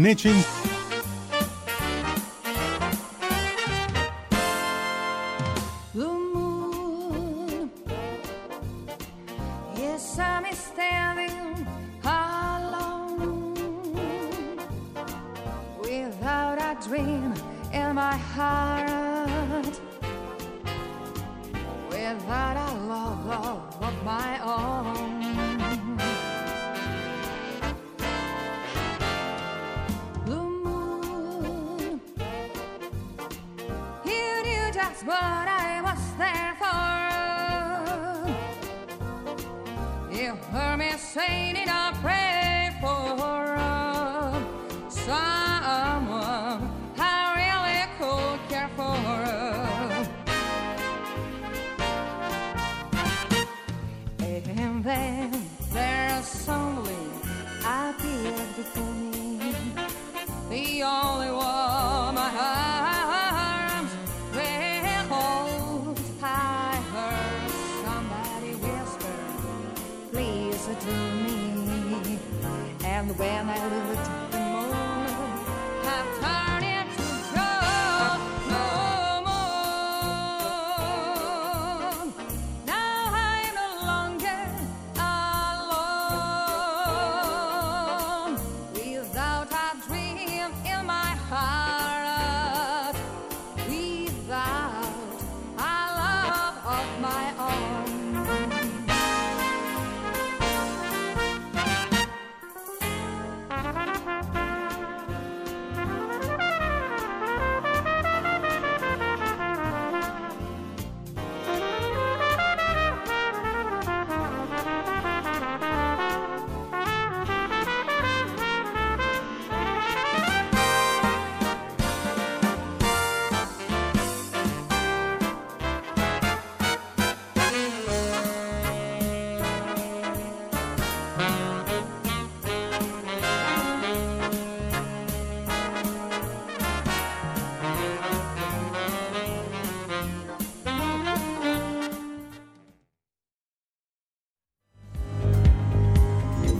niching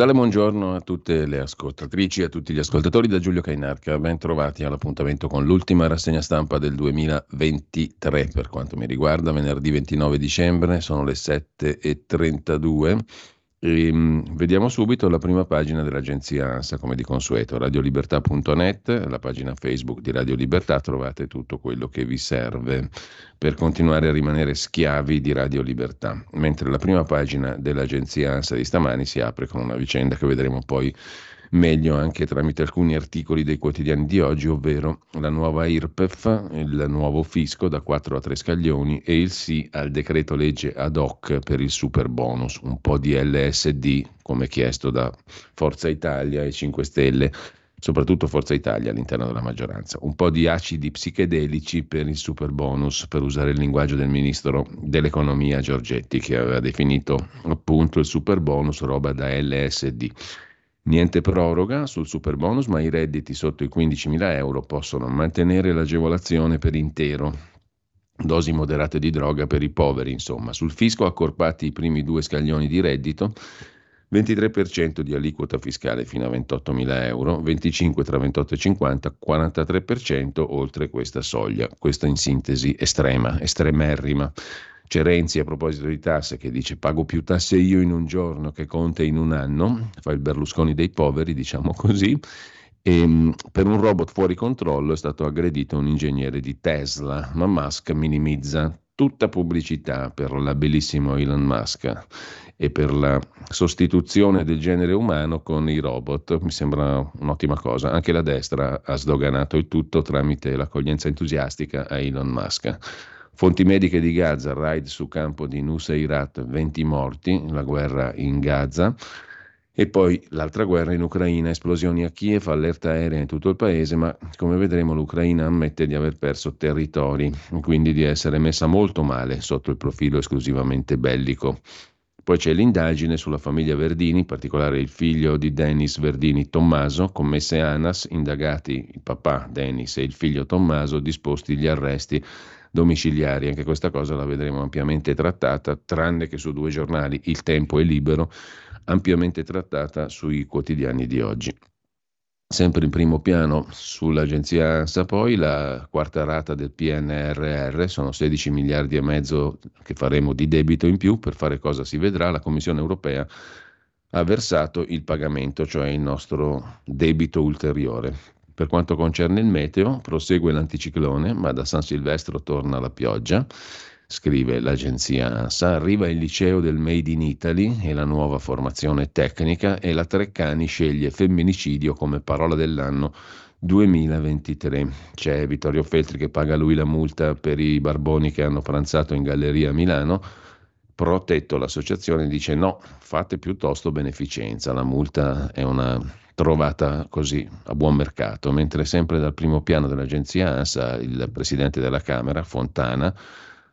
Cordiale buongiorno a tutte le ascoltatrici e a tutti gli ascoltatori da Giulio Cainarca. Ben trovati all'appuntamento con l'ultima rassegna stampa del 2023 per quanto mi riguarda, venerdì 29 dicembre, sono le 7.32 e mh, vediamo subito la prima pagina dell'agenzia ANSA come di consueto, radiolibertà.net, la pagina Facebook di Radio Libertà, trovate tutto quello che vi serve per continuare a rimanere schiavi di Radio Libertà, mentre la prima pagina dell'agenzia ANSA di stamani si apre con una vicenda che vedremo poi meglio anche tramite alcuni articoli dei quotidiani di oggi, ovvero la nuova IRPEF, il nuovo fisco da 4 a 3 scaglioni e il sì al decreto legge ad hoc per il super bonus, un po' di LSD come chiesto da Forza Italia e 5 Stelle soprattutto Forza Italia all'interno della maggioranza, un po' di acidi psichedelici per il super bonus, per usare il linguaggio del ministro dell'economia Giorgetti, che aveva definito appunto il super bonus roba da LSD. Niente proroga sul super bonus, ma i redditi sotto i 15.000 euro possono mantenere l'agevolazione per intero. Dosi moderate di droga per i poveri, insomma. Sul fisco accorpati i primi due scaglioni di reddito, 23% di aliquota fiscale fino a 28.000 euro, 25 tra 28 e 50, 43% oltre questa soglia. Questo in sintesi estrema, estremerrima. C'è Renzi a proposito di tasse che dice pago più tasse io in un giorno che Conte in un anno, fa il Berlusconi dei poveri, diciamo così. E, mh, per un robot fuori controllo è stato aggredito un ingegnere di Tesla, ma Musk minimizza tutta pubblicità per l'abilissimo Elon Musk e per la sostituzione del genere umano con i robot. Mi sembra un'ottima cosa. Anche la destra ha sdoganato il tutto tramite l'accoglienza entusiastica a Elon Musk. Fonti mediche di Gaza, raid su campo di Nuseirat, 20 morti, la guerra in Gaza. E poi l'altra guerra in Ucraina, esplosioni a Kiev, allerta aerea in tutto il paese, ma come vedremo l'Ucraina ammette di aver perso territori, quindi di essere messa molto male sotto il profilo esclusivamente bellico. Poi c'è l'indagine sulla famiglia Verdini, in particolare il figlio di Dennis Verdini Tommaso, commesse ANAS, indagati il papà Dennis e il figlio Tommaso, disposti gli arresti domiciliari. Anche questa cosa la vedremo ampiamente trattata, tranne che su due giornali, Il Tempo e Libero, ampiamente trattata sui quotidiani di oggi. Sempre in primo piano sull'agenzia ANSA poi la quarta rata del PNRR, sono 16 miliardi e mezzo che faremo di debito in più, per fare cosa si vedrà, la Commissione europea ha versato il pagamento, cioè il nostro debito ulteriore. Per quanto concerne il meteo, prosegue l'anticiclone, ma da San Silvestro torna la pioggia, scrive l'agenzia ANSA. Arriva il liceo del Made in Italy e la nuova formazione tecnica e la Treccani sceglie femminicidio come parola dell'anno 2023. C'è Vittorio Feltri che paga lui la multa per i barboni che hanno pranzato in galleria a Milano. Protetto l'associazione dice no, fate piuttosto beneficenza, la multa è una trovata così a buon mercato, mentre sempre dal primo piano dell'agenzia ANSA il presidente della Camera, Fontana,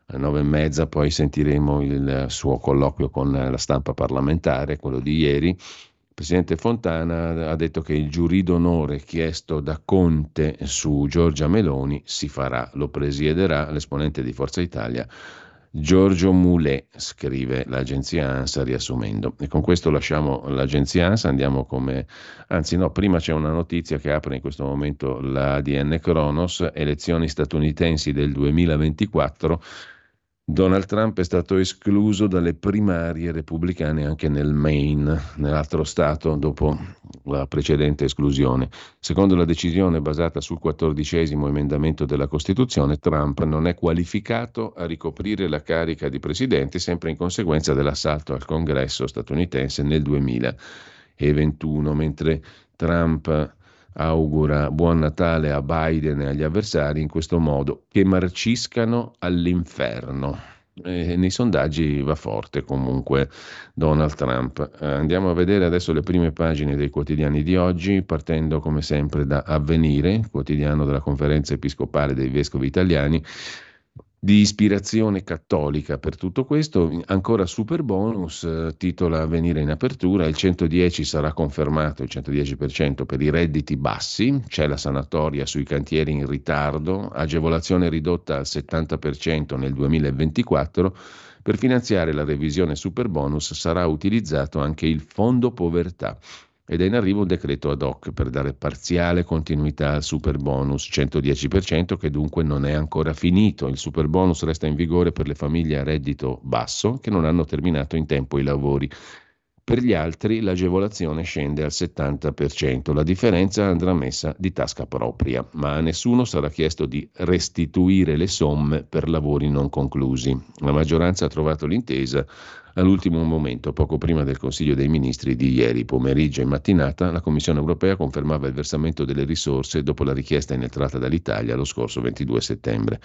alle nove e mezza poi sentiremo il suo colloquio con la stampa parlamentare, quello di ieri. Il presidente Fontana ha detto che il giurì d'onore chiesto da Conte su Giorgia Meloni si farà, lo presiederà l'esponente di Forza Italia Giorgio Moulet, scrive l'agenzia ANSA riassumendo. E con questo lasciamo l'agenzia ANSA, andiamo come... Anzi no, prima c'è una notizia che apre in questo momento l'ADN Kronos, elezioni statunitensi del 2024 Donald Trump è stato escluso dalle primarie repubblicane anche nel Maine, nell'altro stato, dopo la precedente esclusione. Secondo la decisione basata sul quattordicesimo emendamento della Costituzione, Trump non è qualificato a ricoprire la carica di presidente, sempre in conseguenza dell'assalto al congresso statunitense nel 2021, mentre Trump augura buon Natale a Biden e agli avversari in questo modo, che marciscano all'inferno. E nei sondaggi va forte comunque Donald Trump. Eh, andiamo a vedere adesso le prime pagine dei quotidiani di oggi, partendo come sempre da Avvenire, quotidiano della conferenza episcopale dei vescovi italiani di ispirazione cattolica per tutto questo. Ancora super bonus, eh, titola Venire in apertura, il 110 sarà confermato, il 110% per i redditi bassi, c'è la sanatoria sui cantieri in ritardo, agevolazione ridotta al 70% nel 2024. Per finanziare la revisione super bonus sarà utilizzato anche il fondo povertà ed è in arrivo un decreto ad hoc per dare parziale continuità al super bonus 110% che dunque non è ancora finito. Il super bonus resta in vigore per le famiglie a reddito basso che non hanno terminato in tempo i lavori. Per gli altri l'agevolazione scende al 70%, la differenza andrà messa di tasca propria, ma a nessuno sarà chiesto di restituire le somme per lavori non conclusi. La maggioranza ha trovato l'intesa All'ultimo momento, poco prima del Consiglio dei Ministri di ieri pomeriggio e mattinata, la Commissione europea confermava il versamento delle risorse dopo la richiesta inoltrata dall'Italia lo scorso 22 settembre.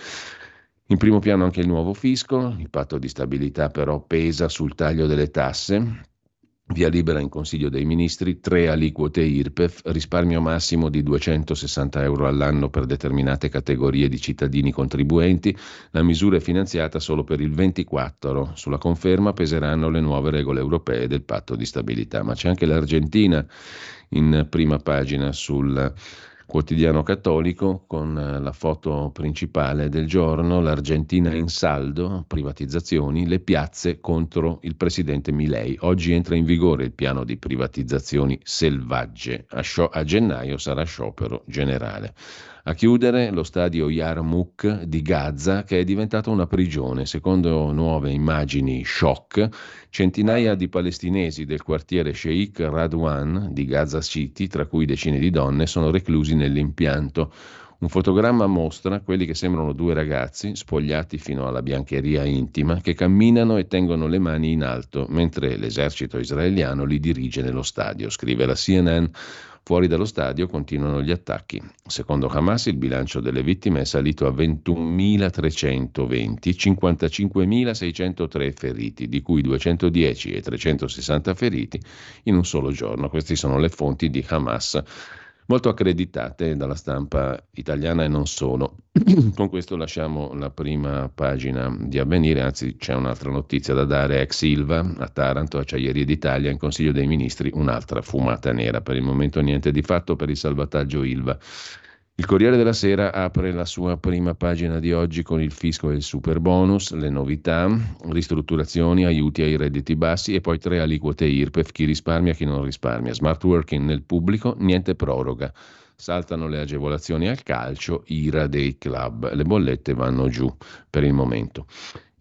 In primo piano anche il nuovo fisco, il patto di stabilità però pesa sul taglio delle tasse, Via libera in Consiglio dei Ministri, tre aliquote IRPEF, risparmio massimo di 260 euro all'anno per determinate categorie di cittadini contribuenti. La misura è finanziata solo per il 24. Sulla conferma peseranno le nuove regole europee del patto di stabilità. Ma c'è anche l'Argentina in prima pagina sul quotidiano cattolico con eh, la foto principale del giorno, l'Argentina in saldo, privatizzazioni, le piazze contro il presidente Milei. Oggi entra in vigore il piano di privatizzazioni selvagge, a, scio- a gennaio sarà sciopero generale. A chiudere lo stadio Yarmouk di Gaza che è diventato una prigione. Secondo nuove immagini shock, centinaia di palestinesi del quartiere Sheikh Radwan di Gaza City, tra cui decine di donne, sono reclusi nell'impianto. Un fotogramma mostra quelli che sembrano due ragazzi, spogliati fino alla biancheria intima, che camminano e tengono le mani in alto, mentre l'esercito israeliano li dirige nello stadio, scrive la CNN. Fuori dallo stadio continuano gli attacchi. Secondo Hamas il bilancio delle vittime è salito a 21.320, 55.603 feriti, di cui 210 e 360 feriti in un solo giorno. Queste sono le fonti di Hamas molto accreditate dalla stampa italiana e non solo. Con questo lasciamo la prima pagina di avvenire, anzi c'è un'altra notizia da dare, ex Silva a Taranto, Acciaierie d'Italia, in Consiglio dei Ministri un'altra fumata nera, per il momento niente di fatto per il salvataggio Ilva. Il Corriere della Sera apre la sua prima pagina di oggi con il fisco e il super bonus, le novità, ristrutturazioni, aiuti ai redditi bassi e poi tre aliquote IRPEF, chi risparmia e chi non risparmia. Smart working nel pubblico, niente proroga. Saltano le agevolazioni al calcio, ira dei club. Le bollette vanno giù per il momento.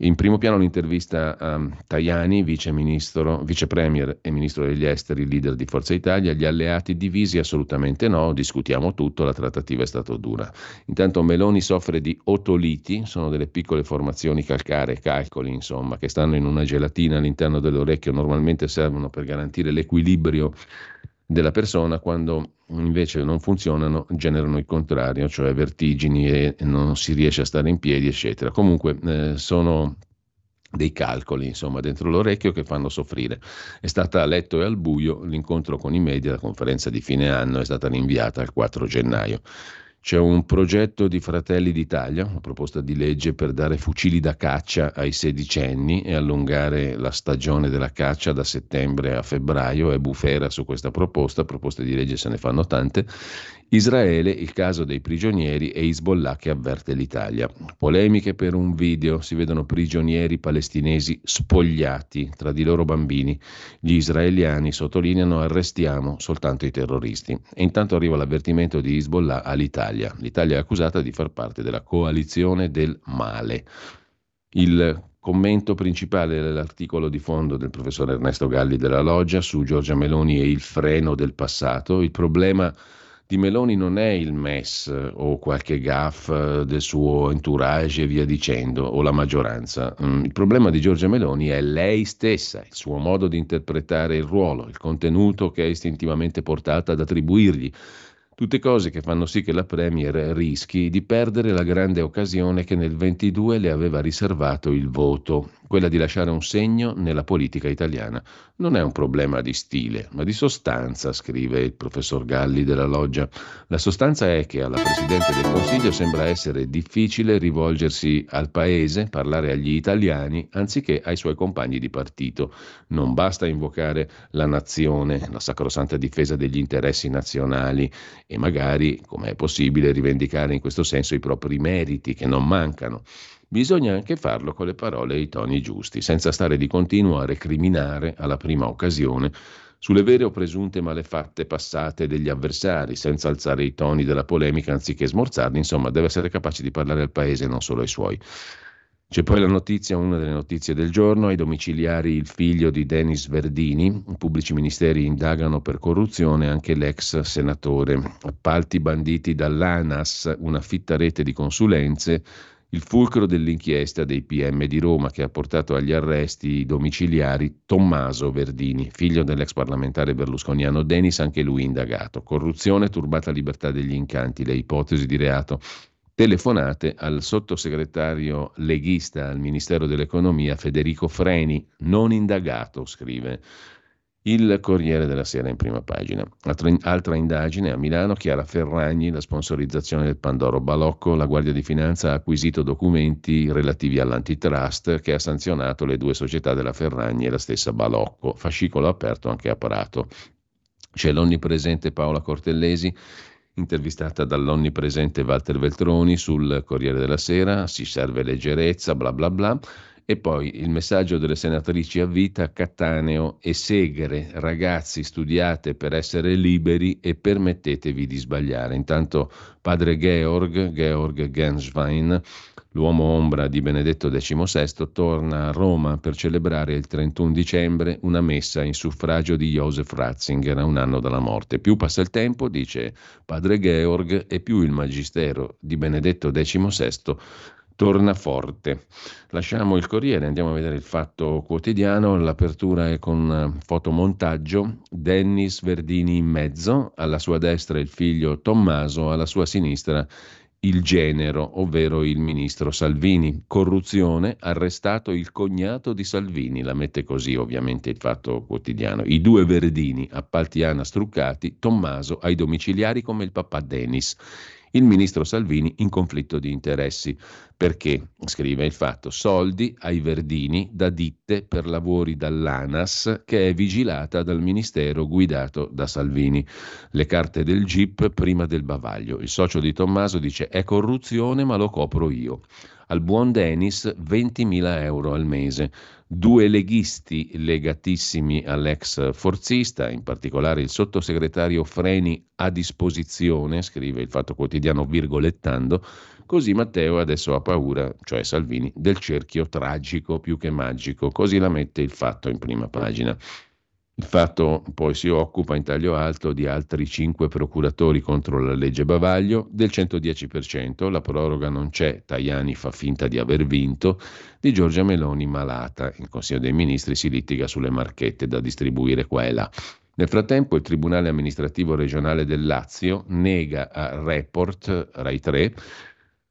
In primo piano l'intervista a Tajani, vice, vice premier e ministro degli esteri, leader di Forza Italia, gli alleati divisi? Assolutamente no, discutiamo tutto, la trattativa è stata dura. Intanto Meloni soffre di otoliti, sono delle piccole formazioni calcaree, calcoli insomma, che stanno in una gelatina all'interno dell'orecchio, normalmente servono per garantire l'equilibrio della persona, quando invece non funzionano generano il contrario, cioè vertigini e non si riesce a stare in piedi, eccetera. Comunque eh, sono dei calcoli, insomma, dentro l'orecchio che fanno soffrire. È stata a letto e al buio l'incontro con i media, la conferenza di fine anno è stata rinviata al 4 gennaio. C'è un progetto di Fratelli d'Italia, una proposta di legge per dare fucili da caccia ai sedicenni e allungare la stagione della caccia da settembre a febbraio. È bufera su questa proposta, proposte di legge se ne fanno tante. Israele, il caso dei prigionieri e Hezbollah che avverte l'Italia. Polemiche per un video, si vedono prigionieri palestinesi spogliati, tra di loro bambini. Gli israeliani sottolineano arrestiamo soltanto i terroristi. E intanto arriva l'avvertimento di Hezbollah all'Italia. L'Italia è accusata di far parte della coalizione del male. Il commento principale dell'articolo di fondo del professor Ernesto Galli della Loggia su Giorgia Meloni e il freno del passato. Il problema di Meloni non è il MES o qualche gaff del suo entourage e via dicendo, o la maggioranza. Mm, il problema di Giorgia Meloni è lei stessa, il suo modo di interpretare il ruolo, il contenuto che è istintivamente portata ad attribuirgli Tutte cose che fanno sì che la Premier rischi di perdere la grande occasione che nel 22 le aveva riservato il voto, quella di lasciare un segno nella politica italiana. Non è un problema di stile, ma di sostanza, scrive il professor Galli della Loggia. La sostanza è che alla Presidente del Consiglio sembra essere difficile rivolgersi al Paese, parlare agli italiani, anziché ai suoi compagni di partito. Non basta invocare la nazione, la sacrosanta difesa degli interessi nazionali e magari, come è possibile, rivendicare in questo senso i propri meriti che non mancano. Bisogna anche farlo con le parole e i toni giusti, senza stare di continuo a recriminare alla prima occasione sulle vere o presunte malefatte passate degli avversari, senza alzare i toni della polemica anziché smorzarli, insomma, deve essere capace di parlare al paese non solo ai suoi. C'è poi la notizia, una delle notizie del giorno, ai domiciliari il figlio di Denis Verdini, i pubblici ministeri indagano per corruzione anche l'ex senatore, appalti banditi dall'ANAS, una fitta rete di consulenze, il fulcro dell'inchiesta dei PM di Roma che ha portato agli arresti domiciliari Tommaso Verdini, figlio dell'ex parlamentare berlusconiano. Denis, anche lui indagato. Corruzione, turbata libertà degli incanti, le ipotesi di reato telefonate al sottosegretario leghista al Ministero dell'Economia Federico Freni, non indagato, scrive il Corriere della Sera in prima pagina. Altra, indagine a Milano, Chiara Ferragni, la sponsorizzazione del Pandoro Balocco, la Guardia di Finanza ha acquisito documenti relativi all'antitrust che ha sanzionato le due società della Ferragni e la stessa Balocco, fascicolo aperto anche a Prato. C'è l'onnipresente Paola Cortellesi intervistata dall'onnipresente Walter Veltroni sul Corriere della Sera, si serve leggerezza, bla bla bla. E poi il messaggio delle senatrici a vita, Cattaneo e Segre, ragazzi studiate per essere liberi e permettetevi di sbagliare. Intanto padre Georg, Georg Genswein, L'uomo ombra di Benedetto XVI torna a Roma per celebrare il 31 dicembre una messa in suffragio di Joseph Ratzinger a un anno dalla morte. Più passa il tempo, dice padre Georg, e più il magistero di Benedetto XVI torna forte. Lasciamo il Corriere, andiamo a vedere il fatto quotidiano, l'apertura è con fotomontaggio, Dennis Verdini in mezzo, alla sua destra il figlio Tommaso, alla sua sinistra il genero, ovvero il ministro Salvini. Corruzione, arrestato il cognato di Salvini, la mette così ovviamente il fatto quotidiano. I due Verdini, appaltiana struccati, Tommaso ai domiciliari come il papà Denis il ministro Salvini in conflitto di interessi. Perché, scrive il fatto, soldi ai Verdini da ditte per lavori dall'ANAS che è vigilata dal ministero guidato da Salvini. Le carte del GIP prima del bavaglio. Il socio di Tommaso dice è corruzione ma lo copro io. Al buon Denis 20.000 euro al mese. Due leghisti legatissimi all'ex forzista, in particolare il sottosegretario Freni a disposizione, scrive il Fatto Quotidiano virgolettando, così Matteo adesso ha paura, cioè Salvini, del cerchio tragico più che magico, così la mette il Fatto in prima pagina. Il fatto poi si occupa in taglio alto di altri cinque procuratori contro la legge Bavaglio, del 110%, la proroga non c'è, Tajani fa finta di aver vinto, di Giorgia Meloni malata, il Consiglio dei Ministri si litiga sulle marchette da distribuire qua e là. Nel frattempo il Tribunale amministrativo regionale del Lazio nega a Report Rai 3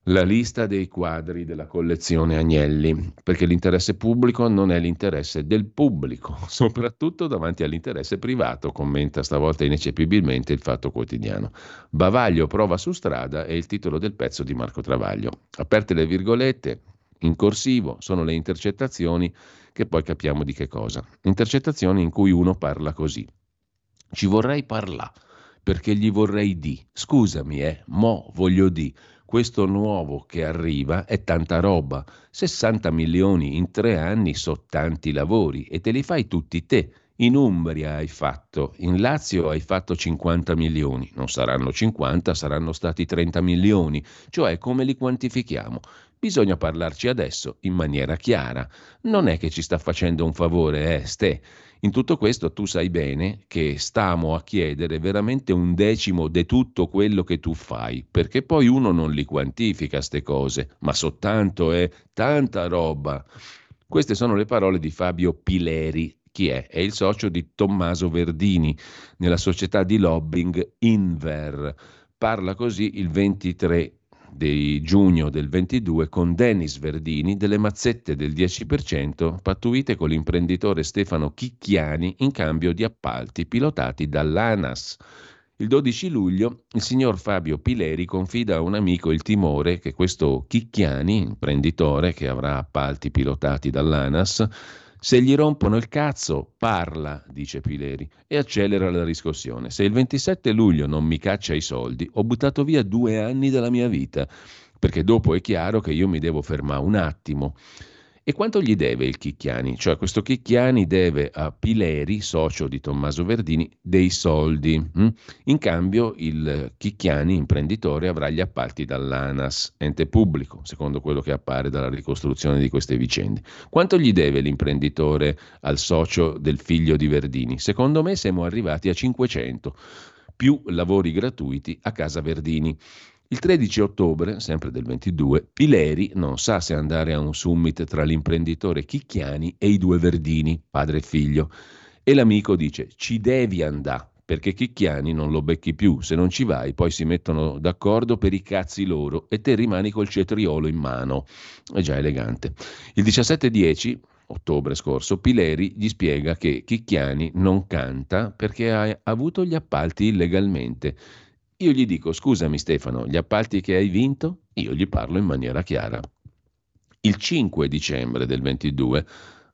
la lista dei quadri della collezione Agnelli, perché l'interesse pubblico non è l'interesse del pubblico, soprattutto davanti all'interesse privato, commenta stavolta ineccepibilmente il Fatto Quotidiano. Bavaglio prova su strada è il titolo del pezzo di Marco Travaglio. Aperte le virgolette, in corsivo, sono le intercettazioni che poi capiamo di che cosa. Intercettazioni in cui uno parla così. Ci vorrei parlare, perché gli vorrei di. Scusami, eh, mo voglio di questo nuovo che arriva è tanta roba. 60 milioni in tre anni sono tanti lavori e te li fai tutti te. In Umbria hai fatto, in Lazio hai fatto 50 milioni, non saranno 50, saranno stati 30 milioni, cioè come li quantifichiamo? Bisogna parlarci adesso in maniera chiara. Non è che ci sta facendo un favore, eh, Ste. In tutto questo tu sai bene che stiamo a chiedere veramente un decimo di tutto quello che tu fai, perché poi uno non li quantifica ste cose, ma soltanto è tanta roba. Queste sono le parole di Fabio Pileri. Chi è? È il socio di Tommaso Verdini nella società di lobbying Inver. Parla così il 23 di giugno del 22 con Dennis Verdini delle mazzette del 10% pattuite con l'imprenditore Stefano Chicchiani in cambio di appalti pilotati dall'ANAS. Il 12 luglio il signor Fabio Pileri confida a un amico il timore che questo Chicchiani, imprenditore che avrà appalti pilotati dall'ANAS, se gli rompono il cazzo, parla, dice Pileri, e accelera la riscossione. Se il 27 luglio non mi caccia i soldi, ho buttato via due anni della mia vita, perché dopo è chiaro che io mi devo fermare un attimo. E quanto gli deve il Chicchiani? Cioè questo Chicchiani deve a Pileri, socio di Tommaso Verdini, dei soldi. Hm? In cambio il Chicchiani, imprenditore, avrà gli appalti dall'ANAS, ente pubblico, secondo quello che appare dalla ricostruzione di queste vicende. Quanto gli deve l'imprenditore al socio del figlio di Verdini? Secondo me siamo arrivati a 500, più lavori gratuiti a casa Verdini. Il 13 ottobre, sempre del 22, Pileri non sa se andare a un summit tra l'imprenditore Chicchiani e i due Verdini, padre e figlio. E l'amico dice: Ci devi andare perché Chicchiani non lo becchi più. Se non ci vai, poi si mettono d'accordo per i cazzi loro e te rimani col cetriolo in mano. È già elegante. Il 17-10 ottobre scorso, Pileri gli spiega che Chicchiani non canta perché ha avuto gli appalti illegalmente io gli dico, scusami Stefano, gli appalti che hai vinto? Io gli parlo in maniera chiara. Il 5 dicembre del 22,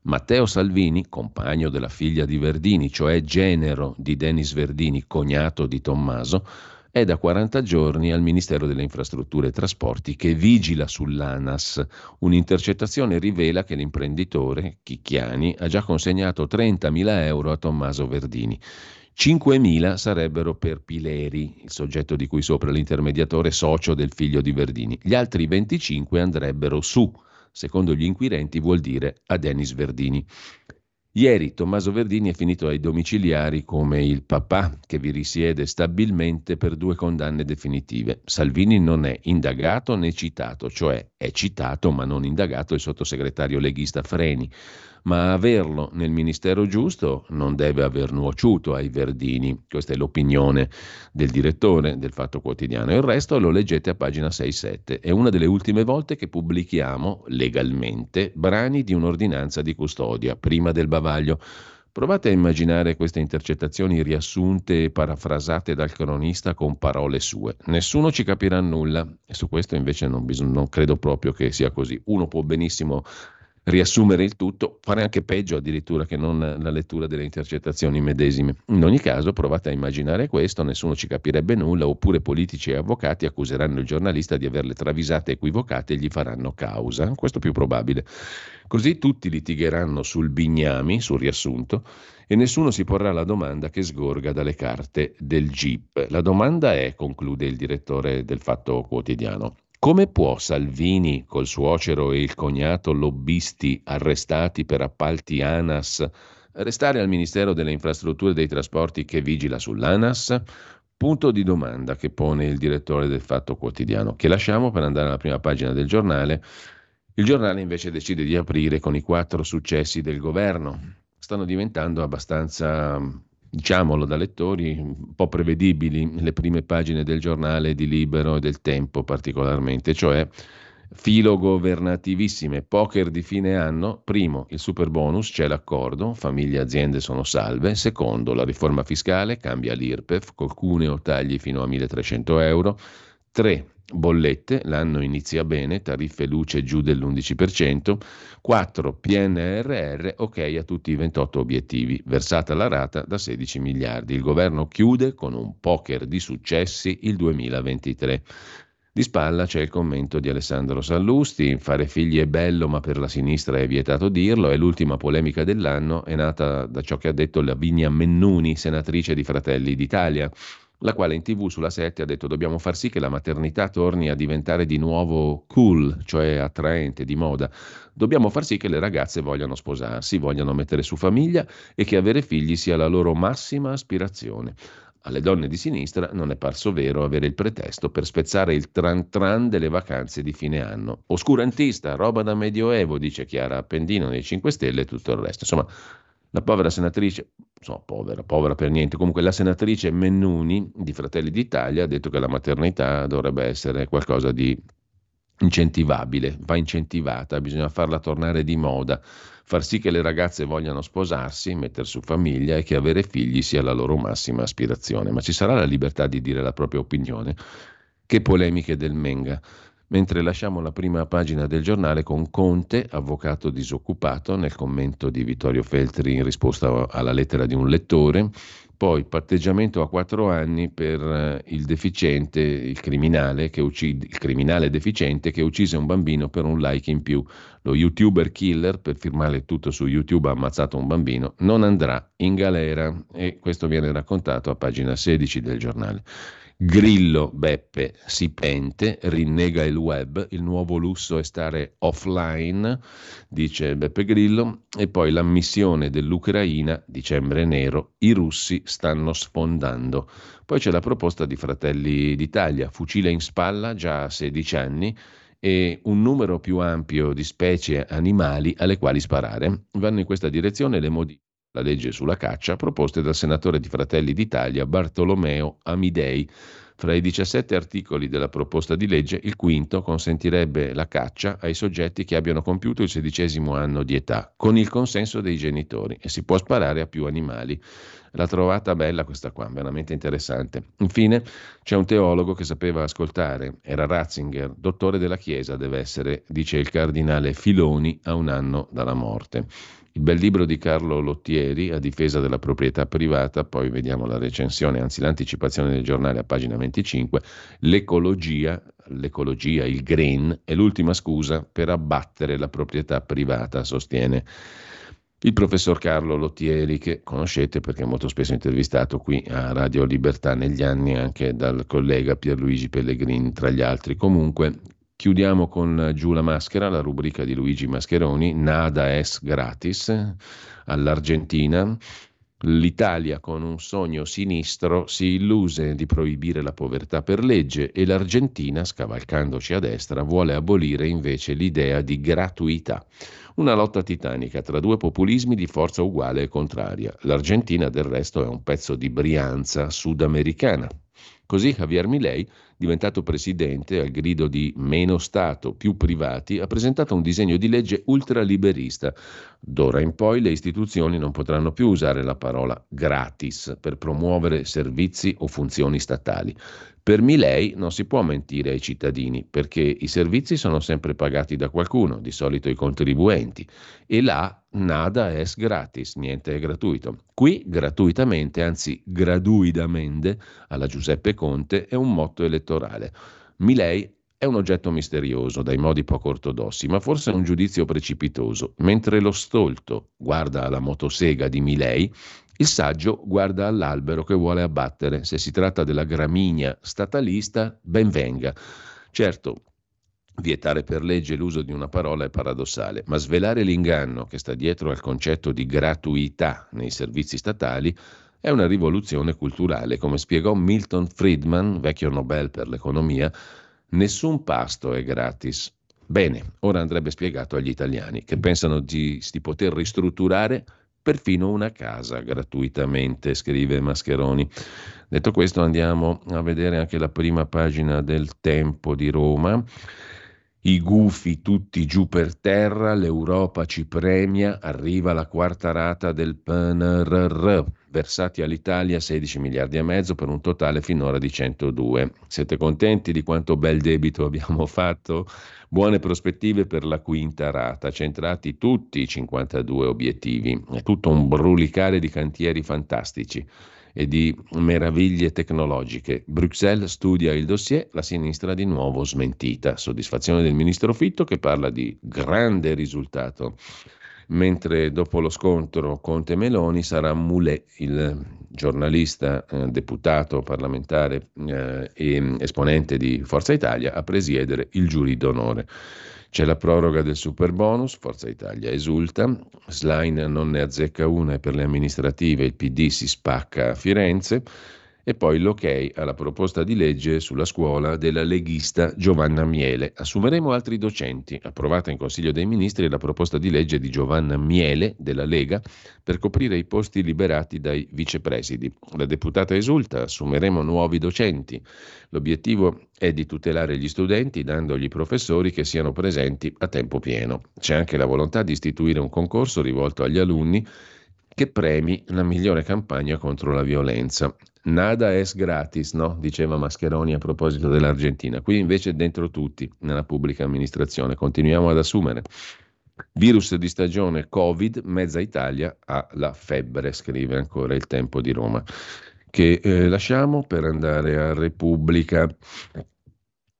Matteo Salvini, compagno della figlia di Verdini, cioè genero di Denis Verdini, cognato di Tommaso, è da 40 giorni al Ministero delle Infrastrutture e Trasporti che vigila sull'ANAS. Un'intercettazione rivela che l'imprenditore, Chicchiani, ha già consegnato 30.000 euro a Tommaso Verdini. 5.000 sarebbero per Pileri, il soggetto di cui sopra l'intermediatore socio del figlio di Verdini. Gli altri 25 andrebbero su, secondo gli inquirenti vuol dire a Denis Verdini. Ieri Tommaso Verdini è finito ai domiciliari come il papà che vi risiede stabilmente per due condanne definitive. Salvini non è indagato né citato, cioè è citato ma non indagato il sottosegretario leghista Freni ma averlo nel ministero giusto non deve aver nuociuto ai Verdini. Questa è l'opinione del direttore del Fatto Quotidiano. Il resto lo leggete a pagina 6-7. È una delle ultime volte che pubblichiamo legalmente brani di un'ordinanza di custodia, prima del bavaglio. Provate a immaginare queste intercettazioni riassunte e parafrasate dal cronista con parole sue. Nessuno ci capirà nulla e su questo invece non, bisog- non credo proprio che sia così. Uno può benissimo riassumere il tutto, fare anche peggio addirittura che non la lettura delle intercettazioni medesime. In ogni caso provate a immaginare questo, nessuno ci capirebbe nulla, oppure politici e avvocati accuseranno il giornalista di averle travisate equivocate e gli faranno causa. Questo è più probabile. Così tutti litigheranno sul bignami, sul riassunto, e nessuno si porrà la domanda che sgorga dalle carte del GIP. La domanda è, conclude il direttore del Fatto Quotidiano, come può Salvini, col suocero e il cognato lobbisti arrestati per appalti ANAS, restare al Ministero delle Infrastrutture e dei Trasporti che vigila sull'ANAS? Punto di domanda che pone il direttore del Fatto Quotidiano, che lasciamo per andare alla prima pagina del giornale. Il giornale invece decide di aprire con i quattro successi del governo. Stanno diventando abbastanza diciamolo da lettori, un po' prevedibili le prime pagine del giornale di Libero e del Tempo particolarmente, cioè filo governativissime, poker di fine anno, primo il super bonus, c'è l'accordo, famiglie e aziende sono salve, secondo la riforma fiscale, cambia l'IRPEF, col cuneo tagli fino a 1300 euro, tre bollette, l'anno inizia bene, tariffe luce giù dell'11%, 4 PNRR, ok a tutti i 28 obiettivi, versata la rata da 16 miliardi. Il governo chiude con un poker di successi il 2023. Di spalla c'è il commento di Alessandro Sallusti, fare figli è bello ma per la sinistra è vietato dirlo, e l'ultima polemica dell'anno è nata da ciò che ha detto Lavinia Mennuni, senatrice di Fratelli d'Italia la quale in tv sulla 7 ha detto dobbiamo far sì che la maternità torni a diventare di nuovo cool, cioè attraente, di moda. Dobbiamo far sì che le ragazze vogliano sposarsi, vogliano mettere su famiglia e che avere figli sia la loro massima aspirazione. Alle donne di sinistra non è parso vero avere il pretesto per spezzare il tran tran delle vacanze di fine anno. Oscurantista, roba da medioevo, dice Chiara Appendino nei 5 Stelle e tutto il resto. Insomma, la povera senatrice, so, povera, povera per niente, comunque la senatrice Mennuni di Fratelli d'Italia ha detto che la maternità dovrebbe essere qualcosa di incentivabile, va incentivata, bisogna farla tornare di moda, far sì che le ragazze vogliano sposarsi, mettere su famiglia e che avere figli sia la loro massima aspirazione. Ma ci sarà la libertà di dire la propria opinione? Che polemiche del Menga mentre lasciamo la prima pagina del giornale con Conte, avvocato disoccupato, nel commento di Vittorio Feltri in risposta alla lettera di un lettore, poi patteggiamento a quattro anni per eh, il deficiente, il criminale, uccide, il criminale deficiente che uccise un bambino per un like in più. Lo youtuber killer, per firmare tutto su YouTube, ha ammazzato un bambino, non andrà in galera e questo viene raccontato a pagina 16 del giornale. Grillo Beppe si pente, rinnega il web, il nuovo lusso è stare offline, dice Beppe Grillo, e poi l'ammissione dell'Ucraina, dicembre nero, i russi stanno sfondando. Poi c'è la proposta di Fratelli d'Italia, fucile in spalla già a 16 anni e un numero più ampio di specie animali alle quali sparare. Vanno in questa direzione le modifiche la legge sulla caccia, proposte dal senatore di Fratelli d'Italia Bartolomeo Amidei. Fra i 17 articoli della proposta di legge, il quinto consentirebbe la caccia ai soggetti che abbiano compiuto il sedicesimo anno di età, con il consenso dei genitori, e si può sparare a più animali. L'ha trovata bella questa qua, veramente interessante. Infine c'è un teologo che sapeva ascoltare, era Ratzinger, dottore della Chiesa deve essere, dice il cardinale Filoni a un anno dalla morte. Il bel libro di Carlo Lottieri a difesa della proprietà privata, poi vediamo la recensione, anzi l'anticipazione del giornale a pagina 25, l'ecologia, l'ecologia, il green è l'ultima scusa per abbattere la proprietà privata, sostiene il professor Carlo Lottieri, che conoscete perché è molto spesso intervistato qui a Radio Libertà negli anni anche dal collega Pierluigi Pellegrini, tra gli altri. Comunque, Chiudiamo con Giù la maschera, la rubrica di Luigi Mascheroni, Nada es gratis, all'Argentina. L'Italia con un sogno sinistro si illuse di proibire la povertà per legge e l'Argentina, scavalcandoci a destra, vuole abolire invece l'idea di gratuità. Una lotta titanica tra due populismi di forza uguale e contraria. L'Argentina del resto è un pezzo di Brianza sudamericana. Così Javier Milei diventato presidente al grido di meno Stato, più privati, ha presentato un disegno di legge ultraliberista. D'ora in poi le istituzioni non potranno più usare la parola gratis per promuovere servizi o funzioni statali. Per Milei non si può mentire ai cittadini perché i servizi sono sempre pagati da qualcuno, di solito i contribuenti, e là nada es gratis, niente è gratuito. Qui gratuitamente, anzi gratuitamente, alla Giuseppe Conte è un motto elettorale. Milei è un oggetto misterioso, dai modi poco ortodossi, ma forse un giudizio precipitoso. Mentre lo stolto guarda alla motosega di Milei, il saggio guarda all'albero che vuole abbattere. Se si tratta della gramigna statalista, ben venga. Certo, vietare per legge l'uso di una parola è paradossale, ma svelare l'inganno che sta dietro al concetto di gratuità nei servizi statali è una rivoluzione culturale, come spiegò Milton Friedman, vecchio Nobel per l'economia, nessun pasto è gratis. Bene, ora andrebbe spiegato agli italiani che pensano di, di poter ristrutturare perfino una casa gratuitamente, scrive Mascheroni. Detto questo andiamo a vedere anche la prima pagina del Tempo di Roma. I gufi tutti giù per terra, l'Europa ci premia, arriva la quarta rata del PNRR, versati all'Italia 16 miliardi e mezzo per un totale finora di 102. Siete contenti di quanto bel debito abbiamo fatto? Buone prospettive per la quinta rata, centrati tutti i 52 obiettivi, è tutto un brulicare di cantieri fantastici e di meraviglie tecnologiche. Bruxelles studia il dossier, la sinistra di nuovo smentita. Soddisfazione del ministro Fitto che parla di grande risultato. Mentre dopo lo scontro Conte-Meloni sarà Moulet, il giornalista, eh, deputato parlamentare eh, e esponente di Forza Italia, a presiedere il giurì d'onore. C'è la proroga del super bonus, Forza Italia esulta, Slime non ne azzecca una e per le amministrative il PD si spacca a Firenze e poi l'ok alla proposta di legge sulla scuola della leghista Giovanna Miele. Assumeremo altri docenti. Approvata in Consiglio dei Ministri la proposta di legge di Giovanna Miele della Lega per coprire i posti liberati dai vicepresidi. La deputata esulta, assumeremo nuovi docenti. L'obiettivo è di tutelare gli studenti dandogli professori che siano presenti a tempo pieno. C'è anche la volontà di istituire un concorso rivolto agli alunni che premi la migliore campagna contro la violenza. Nada es gratis, no? diceva Mascheroni a proposito dell'Argentina. Qui invece dentro tutti, nella pubblica amministrazione, continuiamo ad assumere. Virus di stagione Covid, mezza Italia ha la febbre, scrive ancora il tempo di Roma, che eh, lasciamo per andare a Repubblica.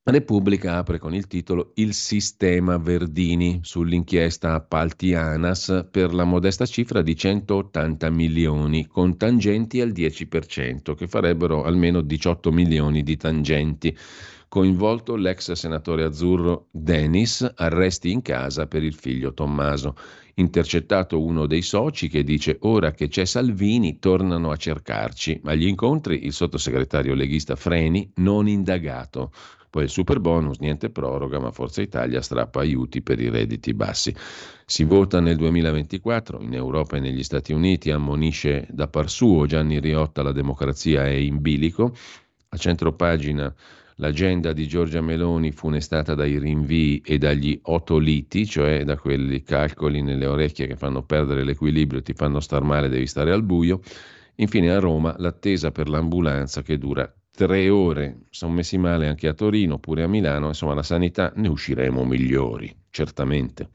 Repubblica apre con il titolo Il sistema Verdini sull'inchiesta appalti ANAS per la modesta cifra di 180 milioni, con tangenti al 10%, che farebbero almeno 18 milioni di tangenti. Coinvolto l'ex senatore azzurro Denis, arresti in casa per il figlio Tommaso. Intercettato uno dei soci che dice ora che c'è Salvini tornano a cercarci. Agli incontri il sottosegretario leghista Freni non indagato. Poi il super bonus, niente proroga, ma Forza Italia strappa aiuti per i redditi bassi. Si vota nel 2024 in Europa e negli Stati Uniti, ammonisce da par suo Gianni Riotta la democrazia è in bilico. A centro pagina l'agenda di Giorgia Meloni funestata dai rinvii e dagli otoliti, cioè da quelli calcoli nelle orecchie che fanno perdere l'equilibrio, ti fanno star male, devi stare al buio. Infine a Roma l'attesa per l'ambulanza che dura tre ore, sono messi male anche a Torino, pure a Milano, insomma la sanità ne usciremo migliori, certamente.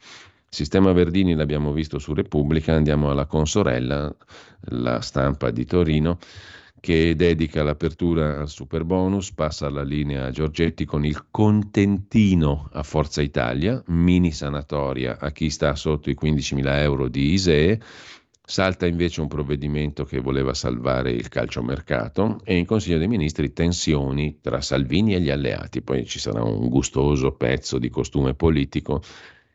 sistema Verdini l'abbiamo visto su Repubblica, andiamo alla consorella, la stampa di Torino, che dedica l'apertura al super bonus, passa alla linea Giorgetti con il contentino a Forza Italia, mini sanatoria a chi sta sotto i 15.000 euro di ISEE, Salta invece un provvedimento che voleva salvare il calciomercato e in Consiglio dei Ministri tensioni tra Salvini e gli alleati. Poi ci sarà un gustoso pezzo di costume politico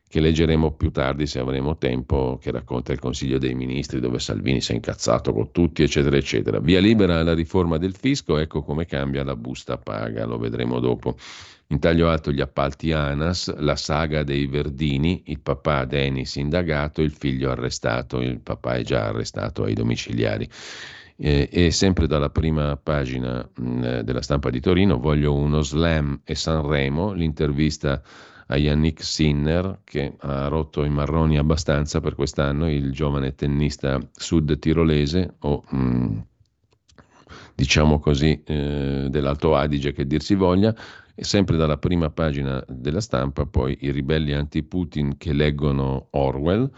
che leggeremo più tardi se avremo tempo, che racconta il Consiglio dei Ministri dove Salvini si è incazzato con tutti, eccetera, eccetera. Via libera alla riforma del fisco, ecco come cambia la busta paga, lo vedremo dopo. In taglio alto gli appalti ANAS, la saga dei Verdini, il papà Denis indagato, il figlio arrestato, il papà è già arrestato ai domiciliari. Eh, e sempre dalla prima pagina mh, della stampa di Torino voglio uno slam e Sanremo, l'intervista a Yannick Sinner che ha rotto i marroni abbastanza per quest'anno, il giovane tennista sud tirolese o mh, diciamo così eh, dell'Alto Adige che dir si voglia e sempre dalla prima pagina della stampa poi i ribelli anti-Putin che leggono Orwell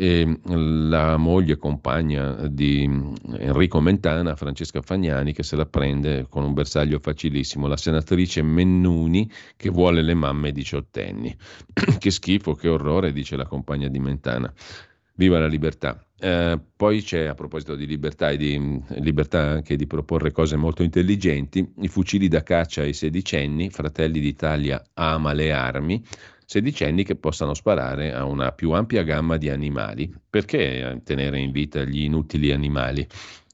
e la moglie compagna di Enrico Mentana, Francesca Fagnani, che se la prende con un bersaglio facilissimo, la senatrice Mennuni che vuole le mamme diciottenni. che schifo, che orrore, dice la compagna di Mentana. Viva la libertà. Eh, poi c'è, a proposito di libertà e di libertà anche di proporre cose molto intelligenti, i fucili da caccia ai sedicenni, Fratelli d'Italia ama le armi, sedicenni che possano sparare a una più ampia gamma di animali. Perché tenere in vita gli inutili animali?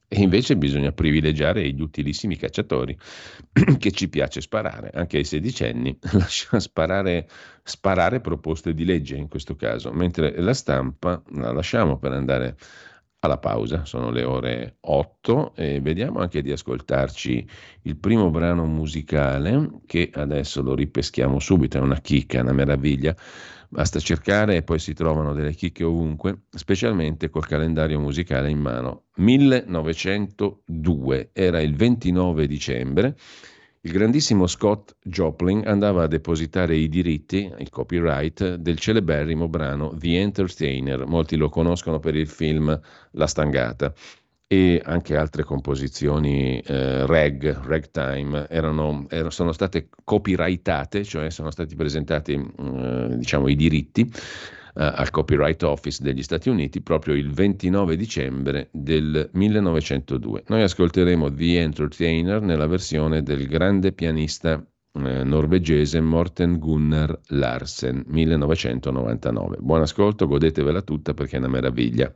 E invece bisogna privilegiare gli utilissimi cacciatori, che ci piace sparare, anche ai sedicenni, lascia sparare, sparare proposte di legge in questo caso, mentre la stampa la lasciamo per andare alla pausa, sono le ore 8 e vediamo anche di ascoltarci il primo brano musicale che adesso lo ripeschiamo subito, è una chicca, una meraviglia Basta cercare e poi si trovano delle chicche ovunque, specialmente col calendario musicale in mano. 1902 era il 29 dicembre. Il grandissimo Scott Joplin andava a depositare i diritti, il copyright, del celeberrimo brano The Entertainer. Molti lo conoscono per il film La Stangata e anche altre composizioni eh, reg, ragtime, erano, erano, sono state copyrightate, cioè sono stati presentati eh, diciamo, i diritti eh, al Copyright Office degli Stati Uniti proprio il 29 dicembre del 1902. Noi ascolteremo The Entertainer nella versione del grande pianista eh, norvegese Morten Gunnar Larsen, 1999. Buon ascolto, godetevela tutta perché è una meraviglia.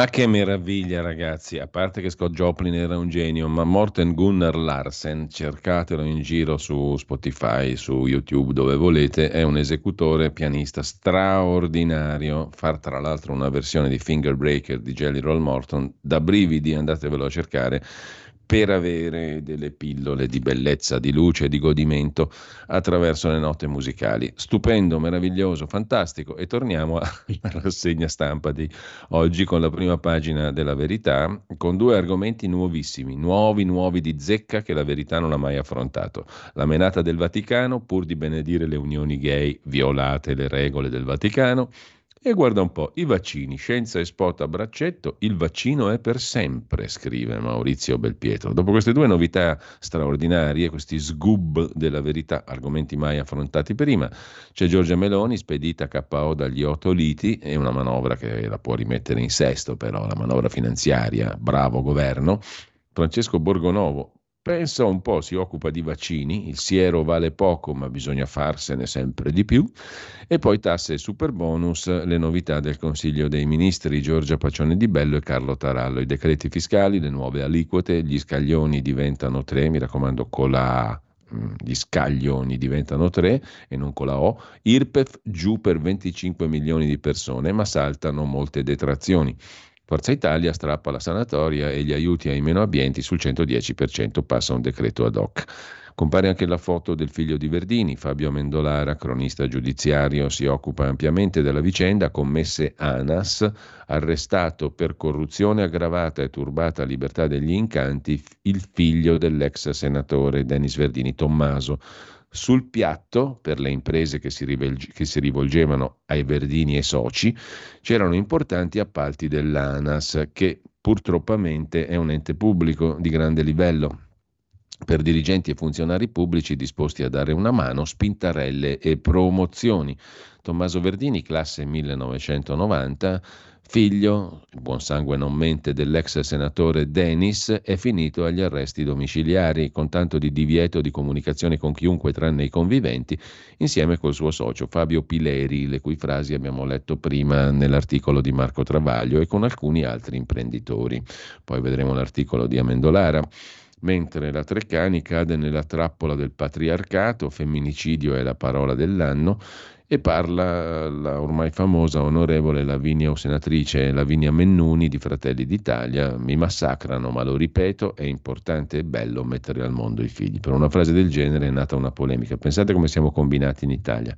Ma che meraviglia, ragazzi! A parte che Scott Joplin era un genio, ma Morten Gunnar Larsen, cercatelo in giro su Spotify, su YouTube, dove volete, è un esecutore pianista straordinario. Far tra l'altro una versione di Finger Breaker di Jelly Roll Morton, da brividi, andatevelo a cercare per avere delle pillole di bellezza, di luce di godimento attraverso le note musicali. Stupendo, meraviglioso, fantastico. E torniamo alla rassegna stampa di oggi con la prima pagina della verità, con due argomenti nuovissimi, nuovi, nuovi di zecca che la verità non ha mai affrontato. La menata del Vaticano, pur di benedire le unioni gay, violate le regole del Vaticano e guarda un po', i vaccini, scienza e spot a braccetto, il vaccino è per sempre, scrive Maurizio Belpietro. Dopo queste due novità straordinarie, questi sgub della verità, argomenti mai affrontati prima, c'è Giorgia Meloni, spedita KO dagli otto liti, è una manovra che la può rimettere in sesto però, la manovra finanziaria, bravo governo. Francesco Borgonovo, Pensa un po', si occupa di vaccini, il siero vale poco ma bisogna farsene sempre di più. E poi tasse e super bonus, le novità del Consiglio dei Ministri Giorgia Pacione di Bello e Carlo Tarallo, i decreti fiscali, le nuove aliquote, gli scaglioni diventano tre, mi raccomando con la A mm, gli scaglioni diventano tre e non con la O, IRPEF giù per 25 milioni di persone ma saltano molte detrazioni. Forza Italia strappa la sanatoria e gli aiuti ai meno abbienti sul 110% passa un decreto ad hoc. Compare anche la foto del figlio di Verdini, Fabio Amendolara, cronista giudiziario, si occupa ampiamente della vicenda, commesse ANAS, arrestato per corruzione aggravata e turbata libertà degli incanti, il figlio dell'ex senatore Denis Verdini, Tommaso. Sul piatto, per le imprese che si, rivolge, che si rivolgevano ai Verdini e soci, c'erano importanti appalti dell'ANAS, che purtroppamente è un ente pubblico di grande livello per dirigenti e funzionari pubblici disposti a dare una mano, spintarelle e promozioni. Tommaso Verdini, classe 1990, figlio, buon sangue non mente, dell'ex senatore Denis, è finito agli arresti domiciliari con tanto di divieto di comunicazione con chiunque tranne i conviventi, insieme col suo socio Fabio Pileri, le cui frasi abbiamo letto prima nell'articolo di Marco Travaglio e con alcuni altri imprenditori. Poi vedremo l'articolo di Amendolara mentre la Treccani cade nella trappola del patriarcato, femminicidio è la parola dell'anno, e parla la ormai famosa onorevole Lavinia o senatrice Lavinia Mennuni di Fratelli d'Italia, mi massacrano, ma lo ripeto, è importante e bello mettere al mondo i figli. Per una frase del genere è nata una polemica. Pensate come siamo combinati in Italia.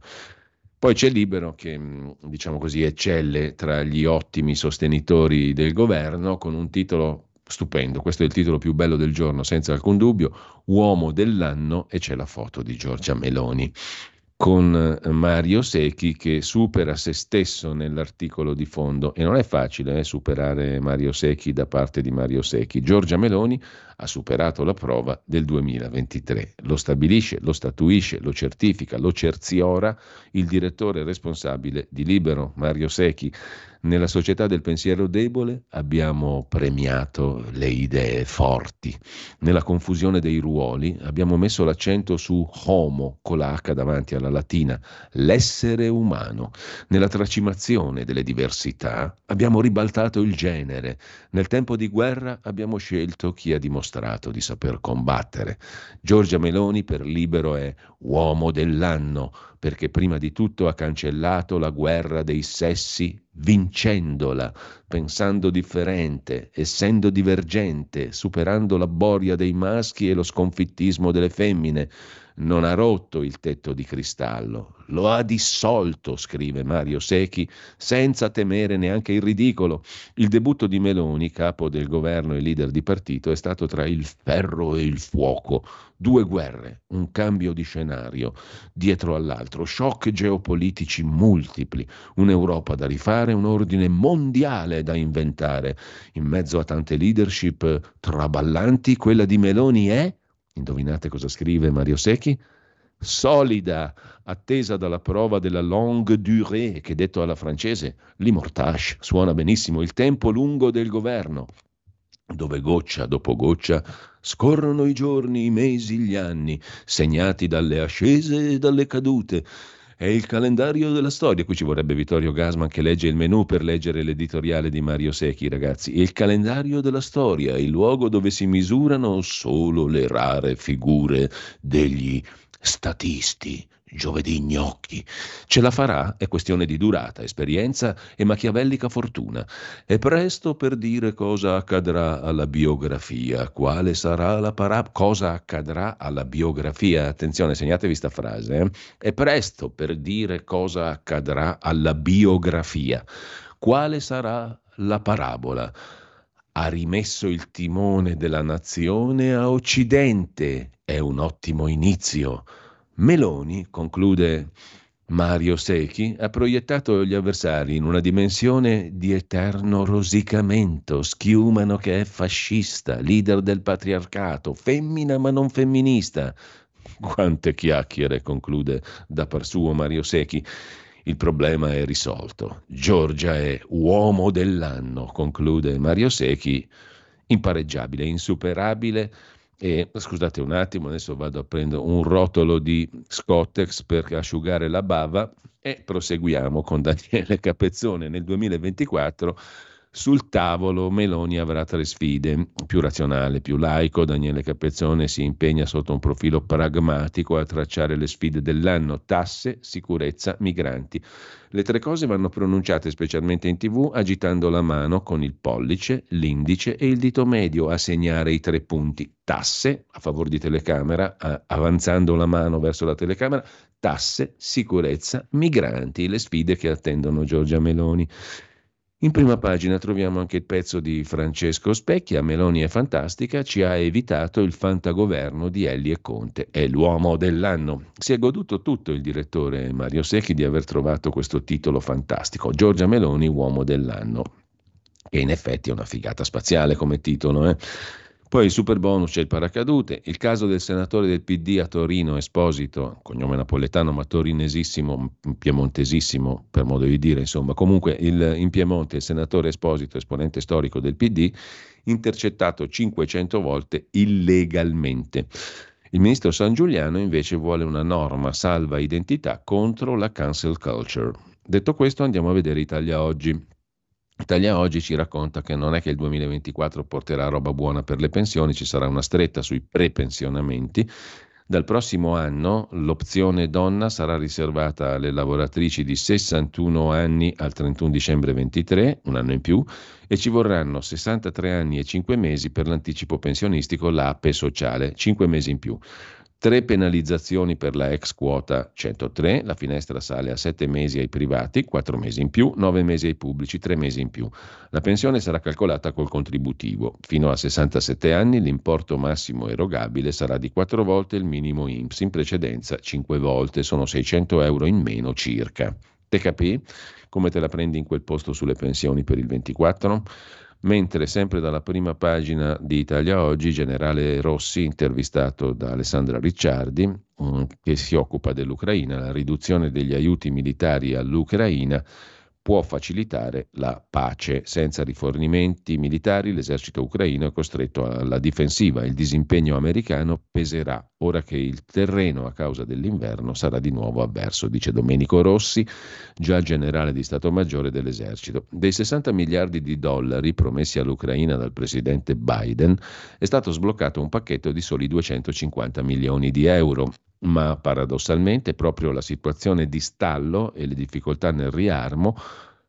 Poi c'è Libero che, diciamo così, eccelle tra gli ottimi sostenitori del governo con un titolo stupendo, questo è il titolo più bello del giorno, senza alcun dubbio, Uomo dell'anno e c'è la foto di Giorgia Meloni con eh, Mario Secchi che supera se stesso nell'articolo di fondo. E non è facile eh, superare Mario Secchi da parte di Mario Secchi. Giorgia Meloni ha superato la prova del 2023. Lo stabilisce, lo statuisce, lo certifica, lo cerziora il direttore responsabile di Libero, Mario Secchi. Nella società del pensiero debole abbiamo premiato le idee forti. Nella confusione dei ruoli abbiamo messo l'accento su homo con la H davanti alla latina, l'essere umano. Nella tracimazione delle diversità abbiamo ribaltato il genere. Nel tempo di guerra abbiamo scelto chi ha dimostrato di saper combattere. Giorgia Meloni per libero è uomo dell'anno perché prima di tutto ha cancellato la guerra dei sessi vincendola, pensando differente, essendo divergente, superando la boria dei maschi e lo sconfittismo delle femmine, non ha rotto il tetto di cristallo, lo ha dissolto, scrive Mario Secchi, senza temere neanche il ridicolo. Il debutto di Meloni, capo del governo e leader di partito, è stato tra il ferro e il fuoco, due guerre, un cambio di scenario dietro all'altro, shock geopolitici multipli, un'Europa da rifare, un ordine mondiale da inventare. In mezzo a tante leadership traballanti, quella di Meloni è Indovinate cosa scrive Mario Secchi? Solida, attesa dalla prova della longue durée, che detto alla francese, l'immortage, suona benissimo, il tempo lungo del governo, dove goccia dopo goccia scorrono i giorni, i mesi, gli anni, segnati dalle ascese e dalle cadute È il calendario della storia. Qui ci vorrebbe Vittorio Gasman che legge il menù per leggere l'editoriale di Mario Secchi, ragazzi. Il calendario della storia, il luogo dove si misurano solo le rare figure degli statisti giovedì gnocchi. Ce la farà? È questione di durata, esperienza e machiavellica fortuna. È presto per dire cosa accadrà alla biografia. Quale sarà la parabola? Cosa accadrà alla biografia? Attenzione, segnatevi sta frase. Eh? È presto per dire cosa accadrà alla biografia. Quale sarà la parabola? Ha rimesso il timone della nazione a Occidente. È un ottimo inizio. Meloni, conclude Mario Secchi, ha proiettato gli avversari in una dimensione di eterno rosicamento, schiumano che è fascista, leader del patriarcato, femmina ma non femminista. Quante chiacchiere, conclude da par suo Mario Secchi. Il problema è risolto. Giorgia è uomo dell'anno, conclude Mario Secchi, impareggiabile, insuperabile e scusate un attimo, adesso vado a prendere un rotolo di Scottex per asciugare la bava e proseguiamo con Daniele Capezzone. Nel 2024 sul tavolo Meloni avrà tre sfide, più razionale, più laico, Daniele Capezzone si impegna sotto un profilo pragmatico a tracciare le sfide dell'anno, tasse, sicurezza, migranti. Le tre cose vanno pronunciate specialmente in tv agitando la mano con il pollice, l'indice e il dito medio a segnare i tre punti. Tasse, a favore di telecamera, avanzando la mano verso la telecamera, tasse, sicurezza, migranti, le sfide che attendono Giorgia Meloni. In prima pagina troviamo anche il pezzo di Francesco Specchia, Meloni è fantastica, ci ha evitato il fantagoverno di Elli e Conte, è l'uomo dell'anno. Si è goduto tutto il direttore Mario Secchi di aver trovato questo titolo fantastico, Giorgia Meloni, uomo dell'anno, che in effetti è una figata spaziale come titolo. Eh? Poi il super bonus c'è il paracadute, il caso del senatore del PD a Torino Esposito, cognome napoletano ma torinesissimo, piemontesissimo per modo di dire, insomma, comunque il, in Piemonte il senatore Esposito, esponente storico del PD, intercettato 500 volte illegalmente. Il ministro San Giuliano invece vuole una norma salva identità contro la cancel culture. Detto questo andiamo a vedere Italia oggi. Italia Oggi ci racconta che non è che il 2024 porterà roba buona per le pensioni, ci sarà una stretta sui prepensionamenti. Dal prossimo anno l'opzione donna sarà riservata alle lavoratrici di 61 anni al 31 dicembre 23, un anno in più, e ci vorranno 63 anni e 5 mesi per l'anticipo pensionistico, l'APE sociale, 5 mesi in più. Tre penalizzazioni per la ex quota 103, la finestra sale a 7 mesi ai privati, 4 mesi in più, 9 mesi ai pubblici, 3 mesi in più. La pensione sarà calcolata col contributivo. Fino a 67 anni l'importo massimo erogabile sarà di 4 volte il minimo INPS, in precedenza 5 volte, sono 600 euro in meno circa. Te capì? Come te la prendi in quel posto sulle pensioni per il 24? Mentre sempre dalla prima pagina di Italia Oggi, generale Rossi, intervistato da Alessandra Ricciardi, mm, che si occupa dell'Ucraina, la riduzione degli aiuti militari all'Ucraina può facilitare la pace. Senza rifornimenti militari l'esercito ucraino è costretto alla difensiva. Il disimpegno americano peserà ora che il terreno a causa dell'inverno sarà di nuovo avverso, dice Domenico Rossi, già generale di Stato Maggiore dell'esercito. Dei 60 miliardi di dollari promessi all'Ucraina dal presidente Biden è stato sbloccato un pacchetto di soli 250 milioni di euro ma paradossalmente proprio la situazione di stallo e le difficoltà nel riarmo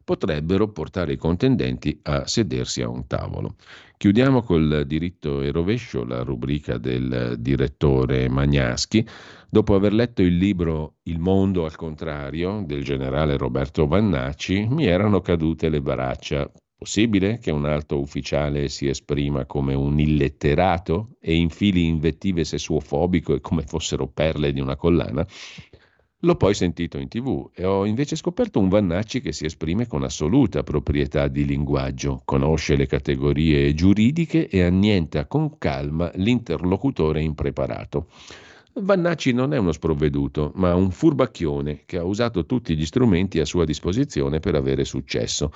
potrebbero portare i contendenti a sedersi a un tavolo. Chiudiamo col diritto e rovescio la rubrica del direttore Magnaschi. Dopo aver letto il libro Il mondo al contrario del generale Roberto Vannacci, mi erano cadute le braccia Possibile che un alto ufficiale si esprima come un illetterato e infili invettive sessuofobico e come fossero perle di una collana? L'ho poi sentito in tv e ho invece scoperto un Vannacci che si esprime con assoluta proprietà di linguaggio, conosce le categorie giuridiche e annienta con calma l'interlocutore impreparato. Vannacci non è uno sprovveduto, ma un furbacchione che ha usato tutti gli strumenti a sua disposizione per avere successo.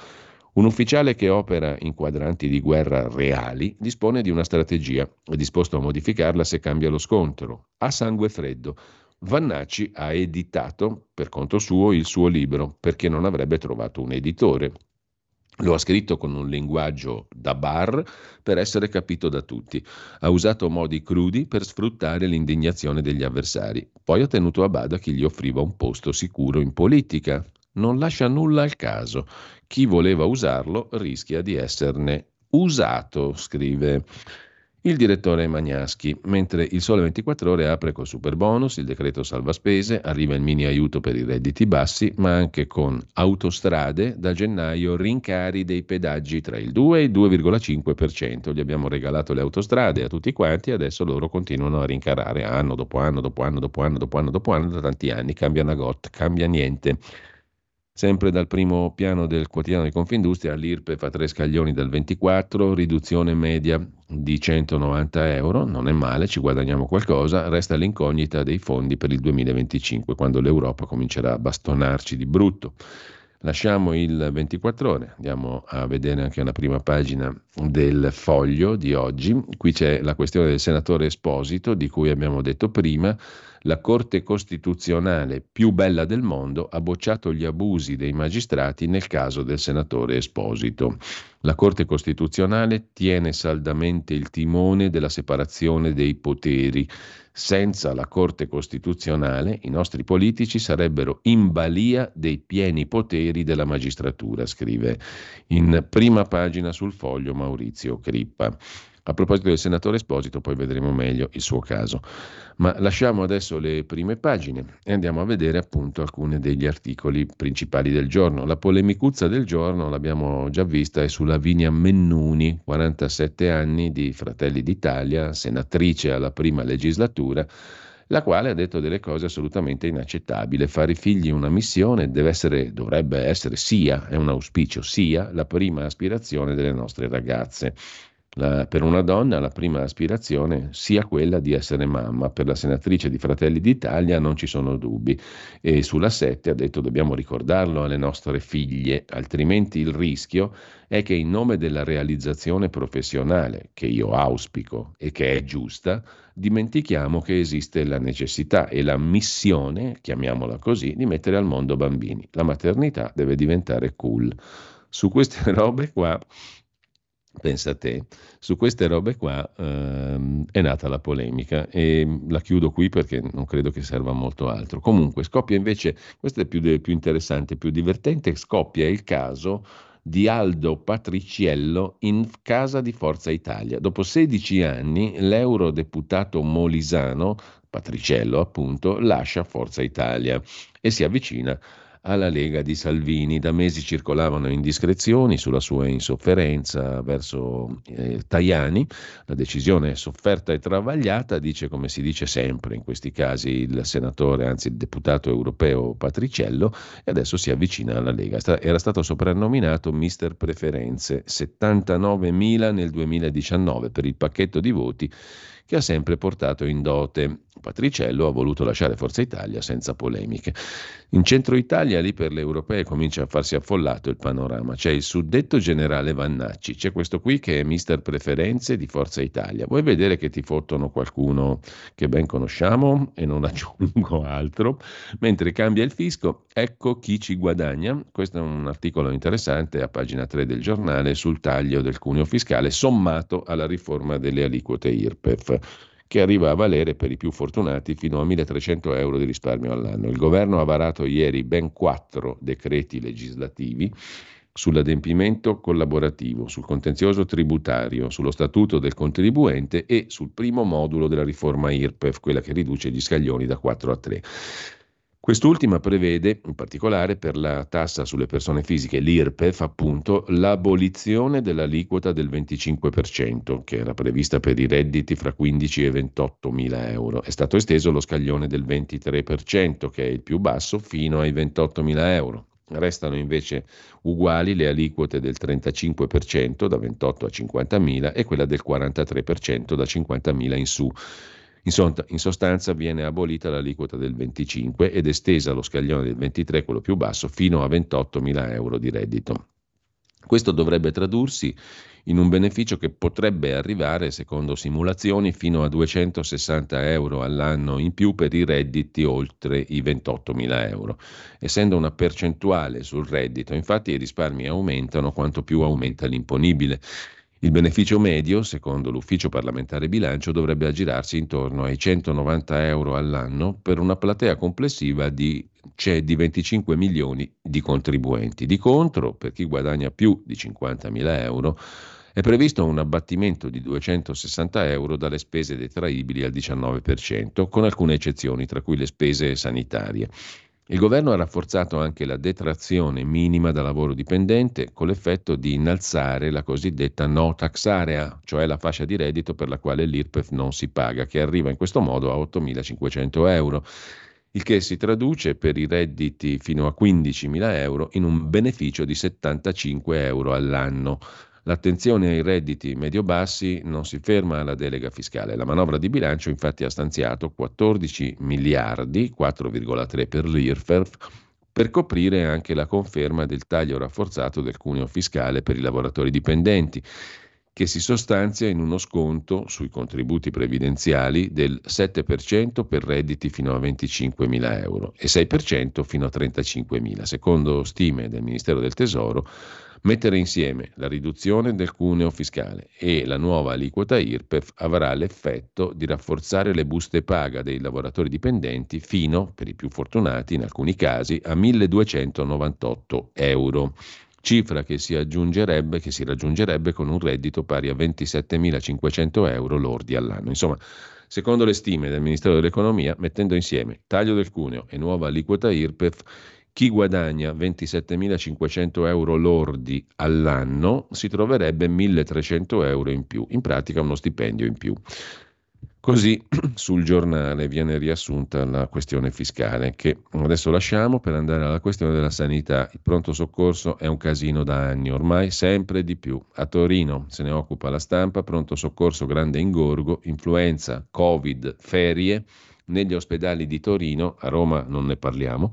Un ufficiale che opera in quadranti di guerra reali dispone di una strategia, è disposto a modificarla se cambia lo scontro, a sangue freddo. Vannacci ha editato per conto suo il suo libro perché non avrebbe trovato un editore. Lo ha scritto con un linguaggio da bar per essere capito da tutti. Ha usato modi crudi per sfruttare l'indignazione degli avversari. Poi ha tenuto a bada chi gli offriva un posto sicuro in politica. Non lascia nulla al caso. Chi voleva usarlo rischia di esserne usato, scrive il direttore Magnaschi, mentre il Sole 24 Ore apre col super bonus, il decreto salva spese, arriva il mini aiuto per i redditi bassi, ma anche con autostrade da gennaio rincari dei pedaggi tra il 2 e il 2,5%. Gli abbiamo regalato le autostrade a tutti quanti e adesso loro continuano a rincarare anno dopo anno dopo anno dopo anno dopo anno dopo anno da tanti anni, cambia una got, cambia niente. Sempre dal primo piano del quotidiano di Confindustria, l'IRPE fa tre scaglioni dal 24, riduzione media di 190 euro, non è male, ci guadagniamo qualcosa, resta l'incognita dei fondi per il 2025, quando l'Europa comincerà a bastonarci di brutto. Lasciamo il 24 ore, andiamo a vedere anche una prima pagina del foglio di oggi. Qui c'è la questione del senatore Esposito, di cui abbiamo detto prima la Corte Costituzionale più bella del mondo ha bocciato gli abusi dei magistrati nel caso del senatore Esposito. La Corte Costituzionale tiene saldamente il timone della separazione dei poteri. Senza la Corte Costituzionale i nostri politici sarebbero in balia dei pieni poteri della magistratura, scrive in prima pagina sul foglio Maurizio Crippa. A proposito del senatore Esposito, poi vedremo meglio il suo caso. Ma lasciamo adesso le prime pagine e andiamo a vedere appunto alcuni degli articoli principali del giorno. La polemicuzza del giorno, l'abbiamo già vista, è su Lavinia Mennuni, 47 anni di Fratelli d'Italia, senatrice alla prima legislatura la quale ha detto delle cose assolutamente inaccettabili. Fare i figli una missione deve essere, dovrebbe essere, sia, è un auspicio, sia la prima aspirazione delle nostre ragazze. La, per una donna la prima aspirazione sia quella di essere mamma. Per la senatrice di Fratelli d'Italia non ci sono dubbi. E sulla 7 ha detto dobbiamo ricordarlo alle nostre figlie, altrimenti il rischio è che in nome della realizzazione professionale, che io auspico e che è giusta, dimentichiamo che esiste la necessità e la missione, chiamiamola così, di mettere al mondo bambini. La maternità deve diventare cool. Su queste robe qua Pensa a te, su queste robe qua ehm, è nata la polemica e la chiudo qui perché non credo che serva molto altro. Comunque scoppia invece, questo è più, più interessante, più divertente, scoppia il caso di Aldo Patriciello in casa di Forza Italia. Dopo 16 anni l'eurodeputato molisano, Patriciello appunto, lascia Forza Italia e si avvicina alla Lega di Salvini. Da mesi circolavano indiscrezioni sulla sua insofferenza verso eh, Tajani. La decisione è sofferta e travagliata, dice come si dice sempre in questi casi il senatore, anzi il deputato europeo Patriciello, e adesso si avvicina alla Lega. Era stato soprannominato Mister Preferenze, 79.000 nel 2019 per il pacchetto di voti che ha sempre portato in dote. Patriciello ha voluto lasciare Forza Italia senza polemiche. In centro Italia, lì per le europee, comincia a farsi affollato il panorama. C'è il suddetto generale Vannacci, c'è questo qui che è mister preferenze di Forza Italia. Vuoi vedere che ti fottono qualcuno che ben conosciamo e non aggiungo altro? Mentre cambia il fisco, ecco chi ci guadagna. Questo è un articolo interessante a pagina 3 del giornale sul taglio del cuneo fiscale sommato alla riforma delle aliquote IRPEF che arriva a valere per i più fortunati fino a 1.300 euro di risparmio all'anno. Il governo ha varato ieri ben quattro decreti legislativi sull'adempimento collaborativo, sul contenzioso tributario, sullo statuto del contribuente e sul primo modulo della riforma IRPEF, quella che riduce gli scaglioni da 4 a 3. Quest'ultima prevede, in particolare per la tassa sulle persone fisiche, l'IRPEF, appunto, l'abolizione dell'aliquota del 25%, che era prevista per i redditi fra 15 e 28 mila euro. È stato esteso lo scaglione del 23%, che è il più basso, fino ai 28 mila euro. Restano invece uguali le aliquote del 35% da 28 a 50 mila e quella del 43% da 50 mila in su. In sostanza viene abolita l'aliquota del 25 ed estesa lo scaglione del 23, quello più basso, fino a 28.000 euro di reddito. Questo dovrebbe tradursi in un beneficio che potrebbe arrivare, secondo simulazioni, fino a 260 euro all'anno in più per i redditi oltre i 28 mila euro. Essendo una percentuale sul reddito, infatti i risparmi aumentano quanto più aumenta l'imponibile. Il beneficio medio, secondo l'Ufficio parlamentare bilancio, dovrebbe aggirarsi intorno ai 190 euro all'anno per una platea complessiva di, cioè di 25 milioni di contribuenti. Di contro, per chi guadagna più di 50 mila euro, è previsto un abbattimento di 260 euro dalle spese detraibili al 19%, con alcune eccezioni, tra cui le spese sanitarie. Il governo ha rafforzato anche la detrazione minima da lavoro dipendente con l'effetto di innalzare la cosiddetta no tax area, cioè la fascia di reddito per la quale l'IRPEF non si paga, che arriva in questo modo a 8.500 euro, il che si traduce per i redditi fino a 15.000 euro in un beneficio di 75 euro all'anno. L'attenzione ai redditi medio-bassi non si ferma alla delega fiscale. La manovra di bilancio infatti ha stanziato 14 miliardi, 4,3 per l'IRFERF, per coprire anche la conferma del taglio rafforzato del cuneo fiscale per i lavoratori dipendenti che si sostanzia in uno sconto sui contributi previdenziali del 7% per redditi fino a 25.000 euro e 6% fino a 35.000. Secondo stime del Ministero del Tesoro, Mettere insieme la riduzione del cuneo fiscale e la nuova aliquota IRPEF avrà l'effetto di rafforzare le buste paga dei lavoratori dipendenti fino, per i più fortunati in alcuni casi, a 1.298 euro cifra che si, che si raggiungerebbe con un reddito pari a 27.500 euro lordi all'anno. Insomma, secondo le stime del Ministero dell'Economia, mettendo insieme taglio del cuneo e nuova aliquota IRPEF, chi guadagna 27.500 euro lordi all'anno si troverebbe 1.300 euro in più, in pratica uno stipendio in più. Così sul giornale viene riassunta la questione fiscale che adesso lasciamo per andare alla questione della sanità. Il pronto soccorso è un casino da anni, ormai sempre di più. A Torino se ne occupa la stampa, pronto soccorso grande ingorgo, influenza, covid, ferie. Negli ospedali di Torino, a Roma non ne parliamo,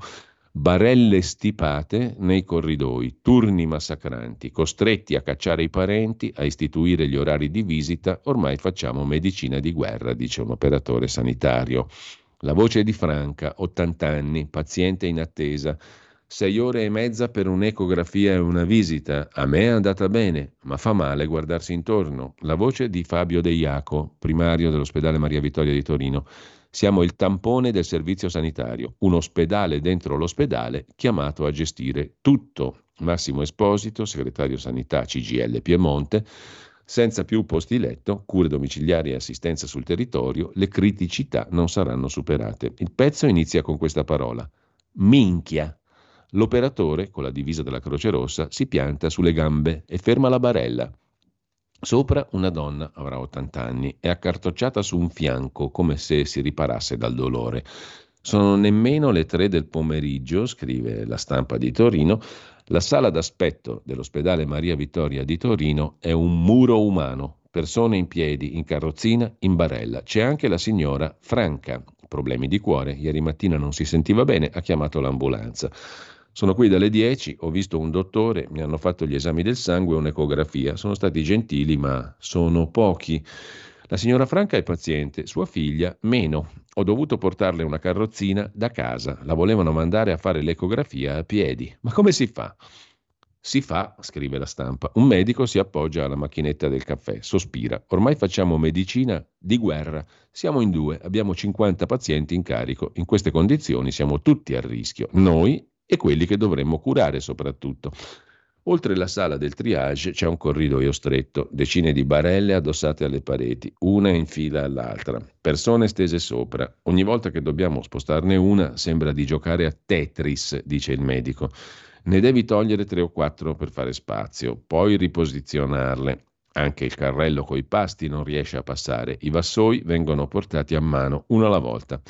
barelle stipate nei corridoi, turni massacranti, costretti a cacciare i parenti, a istituire gli orari di visita, ormai facciamo medicina di guerra, dice un operatore sanitario. La voce di Franca, 80 anni, paziente in attesa. Sei ore e mezza per un'ecografia e una visita. A me è andata bene, ma fa male guardarsi intorno. La voce di Fabio De Iaco, primario dell'ospedale Maria Vittoria di Torino. Siamo il tampone del servizio sanitario, un ospedale dentro l'ospedale chiamato a gestire tutto. Massimo Esposito, segretario sanità CGL Piemonte, senza più posti letto, cure domiciliari e assistenza sul territorio, le criticità non saranno superate. Il pezzo inizia con questa parola: minchia. L'operatore, con la divisa della Croce Rossa, si pianta sulle gambe e ferma la barella. Sopra una donna, avrà 80 anni, è accartocciata su un fianco come se si riparasse dal dolore. Sono nemmeno le tre del pomeriggio, scrive la stampa di Torino. La sala d'aspetto dell'ospedale Maria Vittoria di Torino è un muro umano, persone in piedi, in carrozzina, in barella. C'è anche la signora Franca, problemi di cuore, ieri mattina non si sentiva bene, ha chiamato l'ambulanza. Sono qui dalle 10, ho visto un dottore, mi hanno fatto gli esami del sangue e un'ecografia. Sono stati gentili, ma sono pochi. La signora Franca è paziente, sua figlia meno. Ho dovuto portarle una carrozzina da casa. La volevano mandare a fare l'ecografia a piedi. Ma come si fa? Si fa, scrive la stampa, un medico si appoggia alla macchinetta del caffè, sospira. Ormai facciamo medicina di guerra. Siamo in due, abbiamo 50 pazienti in carico. In queste condizioni siamo tutti a rischio. Noi e quelli che dovremmo curare soprattutto. Oltre la sala del triage c'è un corridoio stretto, decine di barelle addossate alle pareti, una in fila all'altra, persone stese sopra. Ogni volta che dobbiamo spostarne una sembra di giocare a Tetris, dice il medico. Ne devi togliere tre o quattro per fare spazio, poi riposizionarle. Anche il carrello coi pasti non riesce a passare, i vassoi vengono portati a mano uno alla volta.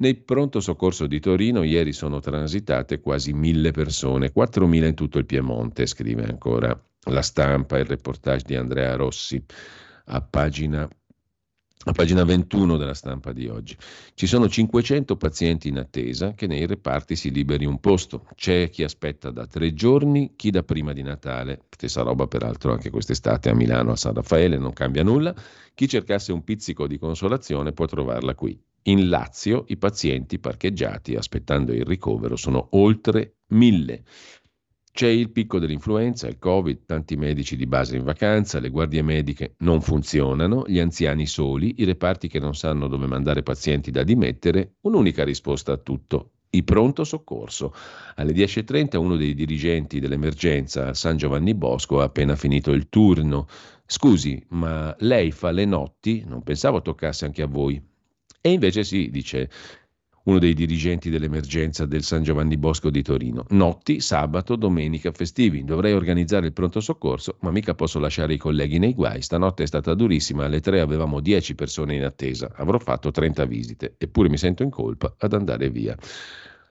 Nel pronto soccorso di Torino ieri sono transitate quasi mille persone, 4.000 in tutto il Piemonte, scrive ancora la stampa, il reportage di Andrea Rossi a pagina a pagina 21 della stampa di oggi. Ci sono 500 pazienti in attesa che nei reparti si liberi un posto. C'è chi aspetta da tre giorni, chi da prima di Natale. Stessa roba peraltro anche quest'estate a Milano, a San Raffaele, non cambia nulla. Chi cercasse un pizzico di consolazione può trovarla qui. In Lazio i pazienti parcheggiati aspettando il ricovero sono oltre mille. C'è il picco dell'influenza, il Covid, tanti medici di base in vacanza, le guardie mediche non funzionano, gli anziani soli, i reparti che non sanno dove mandare pazienti da dimettere, un'unica risposta a tutto, il pronto soccorso. Alle 10.30 uno dei dirigenti dell'emergenza a San Giovanni Bosco ha appena finito il turno. Scusi, ma lei fa le notti? Non pensavo toccasse anche a voi. E invece sì, dice uno dei dirigenti dell'emergenza del San Giovanni Bosco di Torino. Notti, sabato, domenica, festivi. Dovrei organizzare il pronto soccorso, ma mica posso lasciare i colleghi nei guai. Stanotte è stata durissima, alle tre avevamo 10 persone in attesa. Avrò fatto 30 visite, eppure mi sento in colpa ad andare via.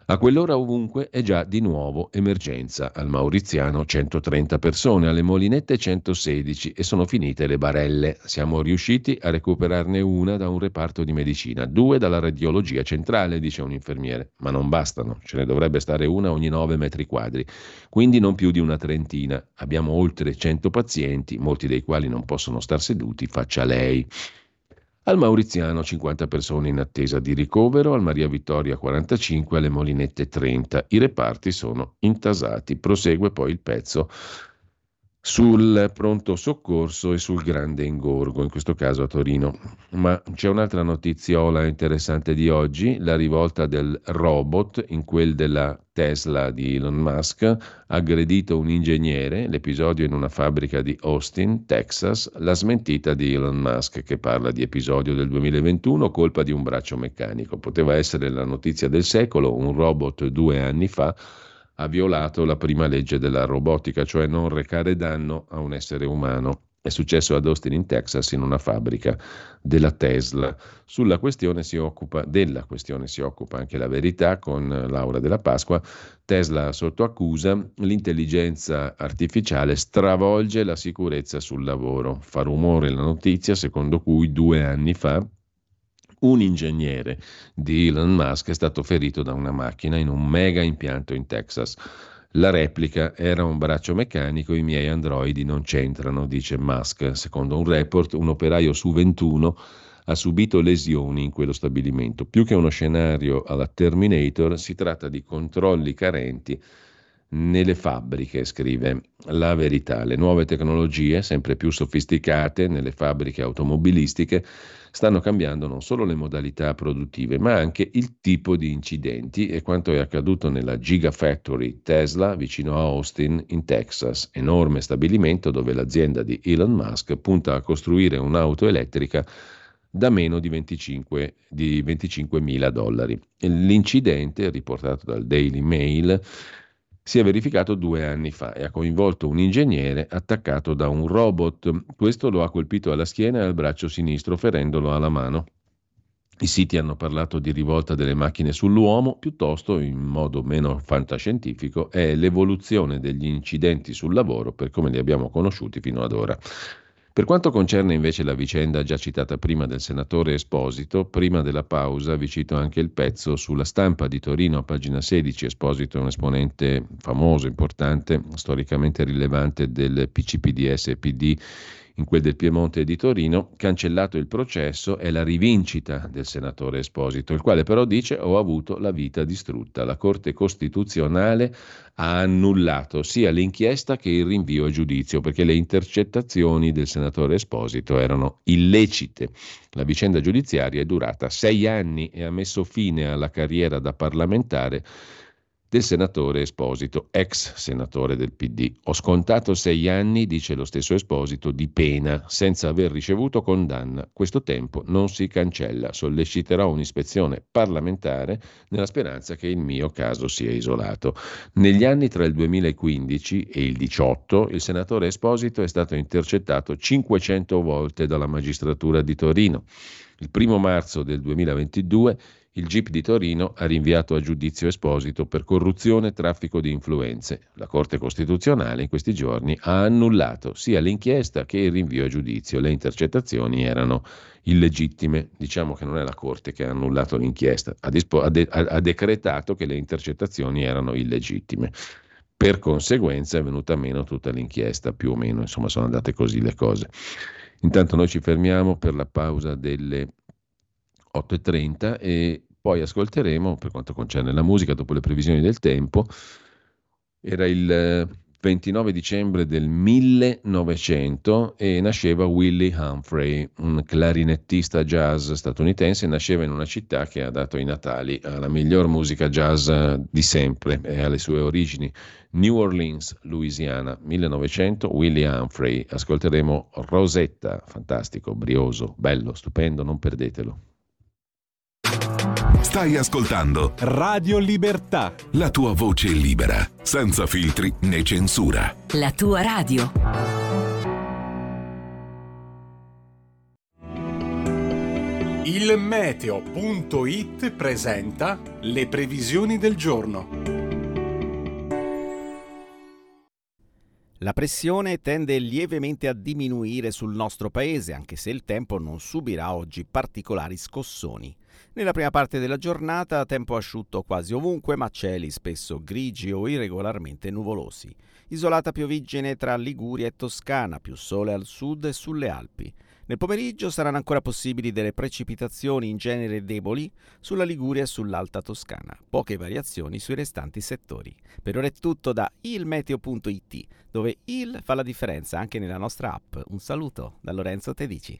A quell'ora ovunque è già di nuovo emergenza. Al Mauriziano 130 persone, alle Molinette 116 e sono finite le barelle. Siamo riusciti a recuperarne una da un reparto di medicina, due dalla radiologia centrale, dice un infermiere. Ma non bastano, ce ne dovrebbe stare una ogni 9 metri quadri, quindi non più di una trentina. Abbiamo oltre 100 pazienti, molti dei quali non possono star seduti, faccia lei. Al Mauriziano 50 persone in attesa di ricovero, al Maria Vittoria 45, alle Molinette 30. I reparti sono intasati. Prosegue poi il pezzo sul pronto soccorso e sul grande ingorgo, in questo caso a Torino. Ma c'è un'altra notiziola interessante di oggi, la rivolta del robot, in quel della Tesla di Elon Musk, aggredito un ingegnere, l'episodio in una fabbrica di Austin, Texas, la smentita di Elon Musk che parla di episodio del 2021, colpa di un braccio meccanico. Poteva essere la notizia del secolo, un robot due anni fa ha violato la prima legge della robotica, cioè non recare danno a un essere umano. È successo ad Austin in Texas in una fabbrica della Tesla. Sulla questione si occupa, della questione si occupa anche la verità con Laura della Pasqua. Tesla sotto accusa, l'intelligenza artificiale stravolge la sicurezza sul lavoro. Fa rumore la notizia secondo cui due anni fa un ingegnere di Elon Musk è stato ferito da una macchina in un mega impianto in Texas. La replica era un braccio meccanico, i miei androidi non c'entrano, dice Musk. Secondo un report, un operaio su 21 ha subito lesioni in quello stabilimento. Più che uno scenario alla Terminator, si tratta di controlli carenti nelle fabbriche, scrive la verità. Le nuove tecnologie, sempre più sofisticate nelle fabbriche automobilistiche, stanno cambiando non solo le modalità produttive, ma anche il tipo di incidenti e quanto è accaduto nella Gigafactory Tesla vicino a Austin, in Texas, enorme stabilimento dove l'azienda di Elon Musk punta a costruire un'auto elettrica da meno di 25, di 25 mila dollari. L'incidente, riportato dal Daily Mail, si è verificato due anni fa e ha coinvolto un ingegnere attaccato da un robot. Questo lo ha colpito alla schiena e al braccio sinistro, ferendolo alla mano. I siti hanno parlato di rivolta delle macchine sull'uomo, piuttosto, in modo meno fantascientifico, è l'evoluzione degli incidenti sul lavoro per come li abbiamo conosciuti fino ad ora. Per quanto concerne invece la vicenda già citata prima del senatore Esposito, prima della pausa vi cito anche il pezzo sulla stampa di Torino pagina 16. Esposito è un esponente famoso, importante, storicamente rilevante del PCPDS e PD in quel del Piemonte e di Torino, cancellato il processo è la rivincita del senatore Esposito, il quale però dice ho avuto la vita distrutta. La Corte Costituzionale ha annullato sia l'inchiesta che il rinvio a giudizio perché le intercettazioni del senatore Esposito erano illecite. La vicenda giudiziaria è durata sei anni e ha messo fine alla carriera da parlamentare del senatore Esposito, ex senatore del PD. Ho scontato sei anni, dice lo stesso Esposito, di pena senza aver ricevuto condanna. Questo tempo non si cancella. Solleciterò un'ispezione parlamentare nella speranza che il mio caso sia isolato. Negli anni tra il 2015 e il 2018 il senatore Esposito è stato intercettato 500 volte dalla magistratura di Torino. Il primo marzo del 2022 il GIP di Torino ha rinviato a giudizio Esposito per corruzione e traffico di influenze. La Corte Costituzionale in questi giorni ha annullato sia l'inchiesta che il rinvio a giudizio. Le intercettazioni erano illegittime. Diciamo che non è la Corte che ha annullato l'inchiesta, ha, dispo- ha, de- ha decretato che le intercettazioni erano illegittime. Per conseguenza è venuta meno tutta l'inchiesta, più o meno, insomma sono andate così le cose. Intanto noi ci fermiamo per la pausa delle 8.30 e poi ascolteremo, per quanto concerne la musica, dopo le previsioni del tempo, era il 29 dicembre del 1900 e nasceva Willie Humphrey, un clarinettista jazz statunitense, nasceva in una città che ha dato i natali alla miglior musica jazz di sempre e alle sue origini, New Orleans, Louisiana, 1900, Willie Humphrey. Ascolteremo Rosetta, fantastico, brioso, bello, stupendo, non perdetelo. Stai ascoltando Radio Libertà. la tua voce libera, senza filtri né censura. La tua radio. Il meteo.it presenta le previsioni del giorno. La pressione tende lievemente a diminuire sul nostro paese, anche se il tempo non subirà oggi particolari scossoni. Nella prima parte della giornata tempo asciutto quasi ovunque, ma cieli spesso grigi o irregolarmente nuvolosi. Isolata pioviggine tra Liguria e Toscana, più sole al sud e sulle Alpi. Nel pomeriggio saranno ancora possibili delle precipitazioni in genere deboli sulla Liguria e sull'Alta Toscana, poche variazioni sui restanti settori. Per ora è tutto da ilmeteo.it, dove il fa la differenza anche nella nostra app. Un saluto da Lorenzo Tedici.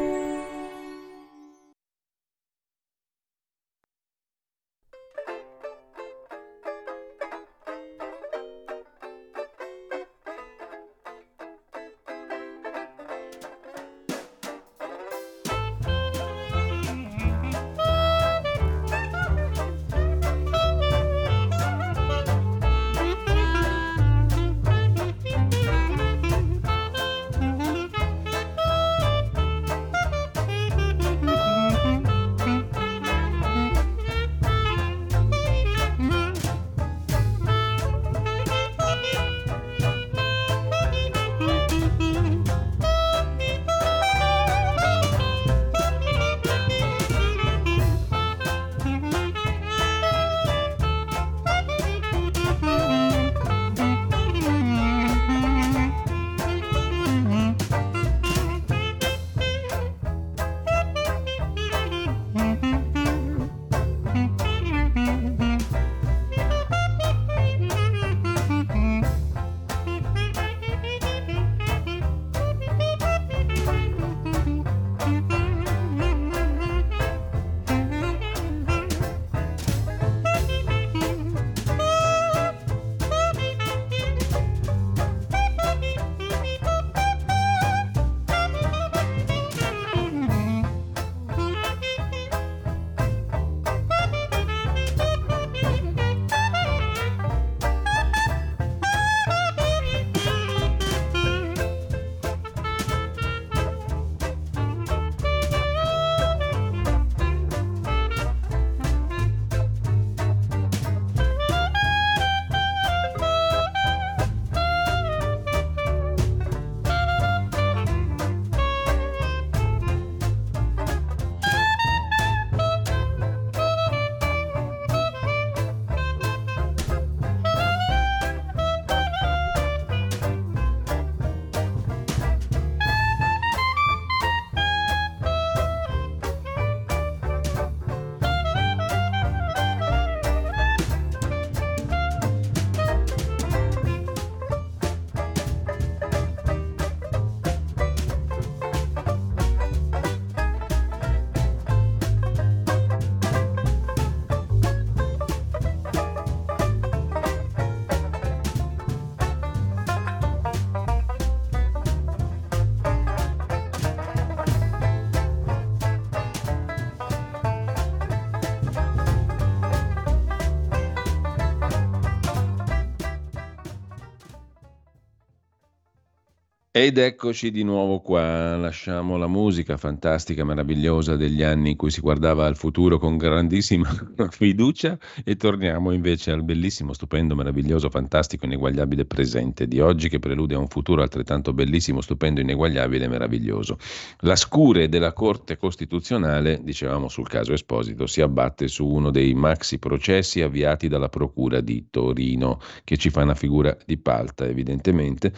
Ed eccoci di nuovo qua, lasciamo la musica fantastica, meravigliosa degli anni in cui si guardava al futuro con grandissima fiducia e torniamo invece al bellissimo, stupendo, meraviglioso, fantastico, ineguagliabile presente di oggi che prelude a un futuro altrettanto bellissimo, stupendo, ineguagliabile e meraviglioso. La scure della Corte Costituzionale, dicevamo sul caso Esposito, si abbatte su uno dei maxi processi avviati dalla Procura di Torino, che ci fa una figura di palta evidentemente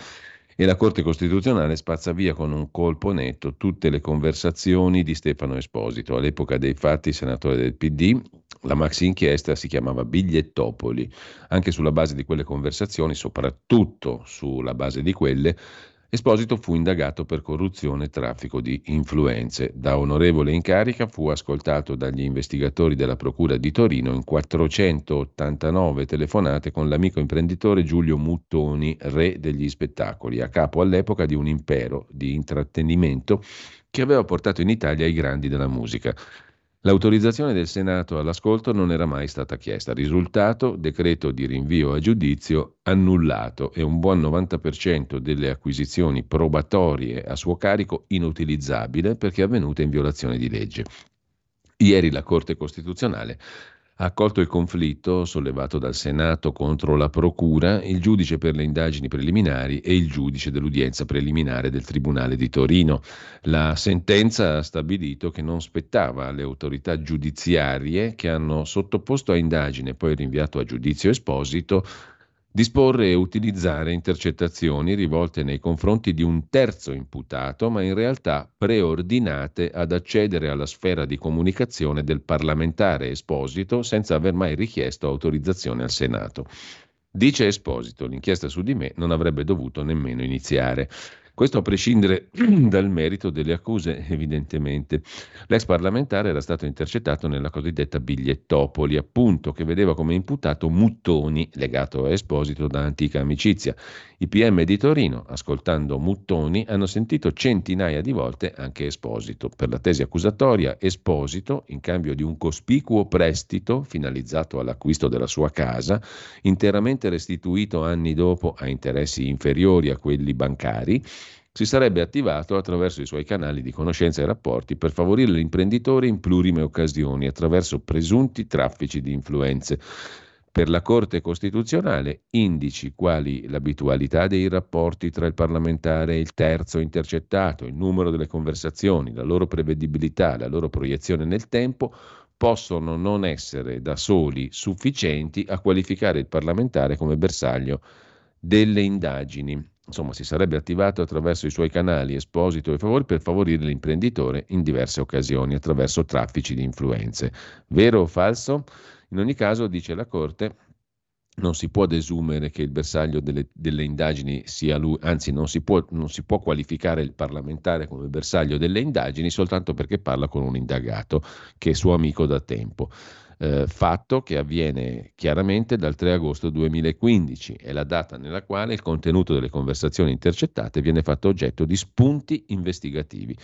e la Corte Costituzionale spazza via con un colpo netto tutte le conversazioni di Stefano Esposito. All'epoca dei fatti, senatore del PD, la maxi inchiesta si chiamava Bigliettopoli. Anche sulla base di quelle conversazioni, soprattutto sulla base di quelle, Esposito fu indagato per corruzione e traffico di influenze. Da onorevole in carica fu ascoltato dagli investigatori della Procura di Torino in 489 telefonate con l'amico imprenditore Giulio Muttoni, re degli spettacoli, a capo all'epoca di un impero di intrattenimento che aveva portato in Italia i grandi della musica. L'autorizzazione del Senato all'ascolto non era mai stata chiesta. Risultato, decreto di rinvio a giudizio annullato e un buon 90% delle acquisizioni probatorie a suo carico inutilizzabile perché avvenute in violazione di legge. Ieri la Corte Costituzionale ha accolto il conflitto sollevato dal Senato contro la Procura, il giudice per le indagini preliminari e il giudice dell'udienza preliminare del Tribunale di Torino. La sentenza ha stabilito che non spettava alle autorità giudiziarie che hanno sottoposto a indagine e poi rinviato a giudizio esposito disporre e utilizzare intercettazioni rivolte nei confronti di un terzo imputato, ma in realtà preordinate ad accedere alla sfera di comunicazione del parlamentare Esposito senza aver mai richiesto autorizzazione al Senato. Dice Esposito, l'inchiesta su di me non avrebbe dovuto nemmeno iniziare. Questo a prescindere dal merito delle accuse, evidentemente. L'ex parlamentare era stato intercettato nella cosiddetta bigliettopoli, appunto, che vedeva come imputato Muttoni, legato a Esposito da antica amicizia. I PM di Torino, ascoltando Muttoni, hanno sentito centinaia di volte anche Esposito. Per la tesi accusatoria, Esposito, in cambio di un cospicuo prestito finalizzato all'acquisto della sua casa, interamente restituito anni dopo a interessi inferiori a quelli bancari, si sarebbe attivato attraverso i suoi canali di conoscenza e rapporti per favorire l'imprenditore in plurime occasioni attraverso presunti traffici di influenze. Per la Corte Costituzionale, indici quali l'abitualità dei rapporti tra il parlamentare e il terzo intercettato, il numero delle conversazioni, la loro prevedibilità, la loro proiezione nel tempo, possono non essere da soli sufficienti a qualificare il parlamentare come bersaglio delle indagini insomma, si sarebbe attivato attraverso i suoi canali Esposito e Favori per favorire l'imprenditore in diverse occasioni attraverso traffici di influenze. Vero o falso? In ogni caso, dice la Corte, non si può desumere che il bersaglio delle, delle indagini sia lui, anzi non si, può, non si, può, qualificare il parlamentare come bersaglio delle indagini soltanto perché parla con un indagato che è suo amico da tempo. Eh, fatto che avviene chiaramente dal 3 agosto 2015, è la data nella quale il contenuto delle conversazioni intercettate viene fatto oggetto di spunti investigativi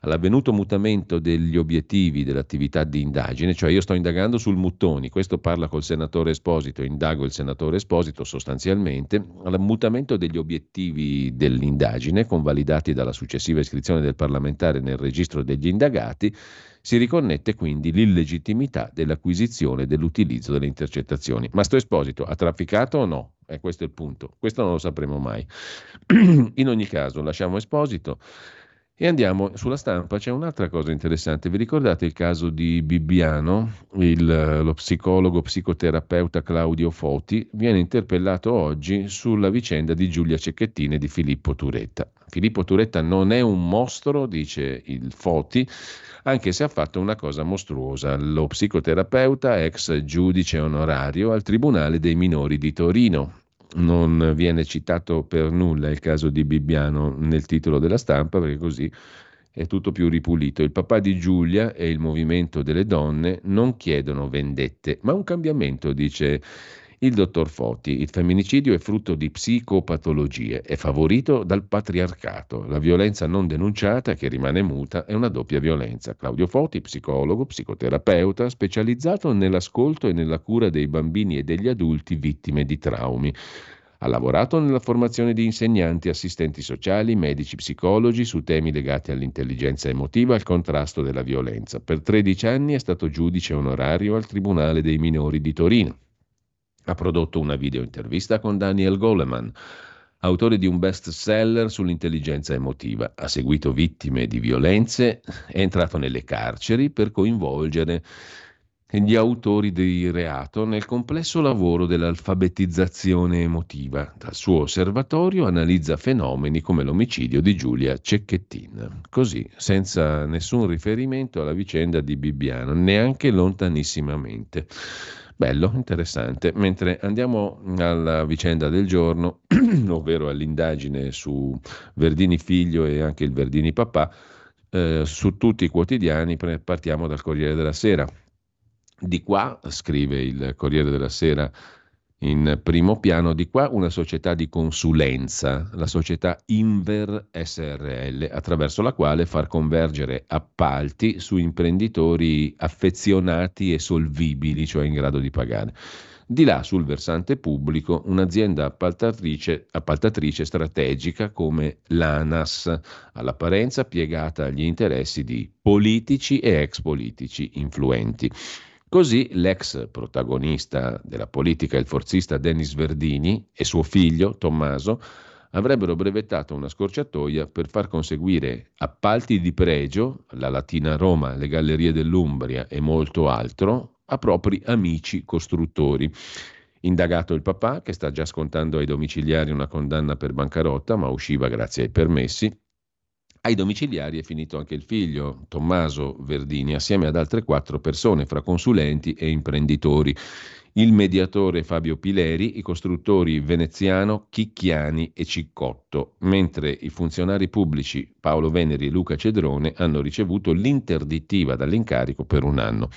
all'avvenuto mutamento degli obiettivi dell'attività di indagine, cioè io sto indagando sul Muttoni, questo parla col senatore Esposito, indago il senatore Esposito sostanzialmente, al mutamento degli obiettivi dell'indagine, convalidati dalla successiva iscrizione del parlamentare nel registro degli indagati, si riconnette quindi l'illegittimità dell'acquisizione e dell'utilizzo delle intercettazioni. Ma sto Esposito ha trafficato o no? Eh, questo è il punto. Questo non lo sapremo mai. In ogni caso, lasciamo Esposito. E andiamo sulla stampa, c'è un'altra cosa interessante. Vi ricordate il caso di Bibbiano, il, lo psicologo psicoterapeuta Claudio Foti? Viene interpellato oggi sulla vicenda di Giulia Cecchettin e di Filippo Turetta. Filippo Turetta non è un mostro, dice il Foti, anche se ha fatto una cosa mostruosa. Lo psicoterapeuta, ex giudice onorario al Tribunale dei minori di Torino, non viene citato per nulla il caso di Bibbiano nel titolo della stampa perché così è tutto più ripulito. Il papà di Giulia e il movimento delle donne non chiedono vendette, ma un cambiamento, dice il dottor Foti, il femminicidio è frutto di psicopatologie, è favorito dal patriarcato. La violenza non denunciata, che rimane muta, è una doppia violenza. Claudio Foti, psicologo, psicoterapeuta, specializzato nell'ascolto e nella cura dei bambini e degli adulti vittime di traumi. Ha lavorato nella formazione di insegnanti, assistenti sociali, medici, psicologi su temi legati all'intelligenza emotiva e al contrasto della violenza. Per 13 anni è stato giudice onorario al Tribunale dei minori di Torino. Ha prodotto una videointervista con Daniel Goleman autore di un best seller sull'intelligenza emotiva. Ha seguito vittime di violenze, è entrato nelle carceri per coinvolgere gli autori di reato nel complesso lavoro dell'alfabetizzazione emotiva. Dal suo osservatorio analizza fenomeni come l'omicidio di Giulia Cecchettin. Così, senza nessun riferimento alla vicenda di Bibbiano, neanche lontanissimamente. Bello, interessante. Mentre andiamo alla vicenda del giorno, ovvero all'indagine su Verdini figlio e anche il Verdini papà, eh, su tutti i quotidiani partiamo dal Corriere della Sera. Di qua, scrive il Corriere della Sera, in primo piano di qua una società di consulenza, la società Inver SRL, attraverso la quale far convergere appalti su imprenditori affezionati e solvibili, cioè in grado di pagare. Di là sul versante pubblico un'azienda appaltatrice, appaltatrice strategica come l'ANAS, all'apparenza piegata agli interessi di politici e ex politici influenti. Così l'ex protagonista della politica, il forzista Denis Verdini, e suo figlio Tommaso avrebbero brevettato una scorciatoia per far conseguire appalti di pregio, la Latina Roma, le Gallerie dell'Umbria e molto altro, a propri amici costruttori. Indagato il papà, che sta già scontando ai domiciliari una condanna per bancarotta, ma usciva grazie ai permessi, ai domiciliari è finito anche il figlio, Tommaso Verdini, assieme ad altre quattro persone, fra consulenti e imprenditori. Il mediatore Fabio Pileri, i costruttori Veneziano, Chicchiani e Ciccotto, mentre i funzionari pubblici Paolo Veneri e Luca Cedrone hanno ricevuto l'interdittiva dall'incarico per un anno.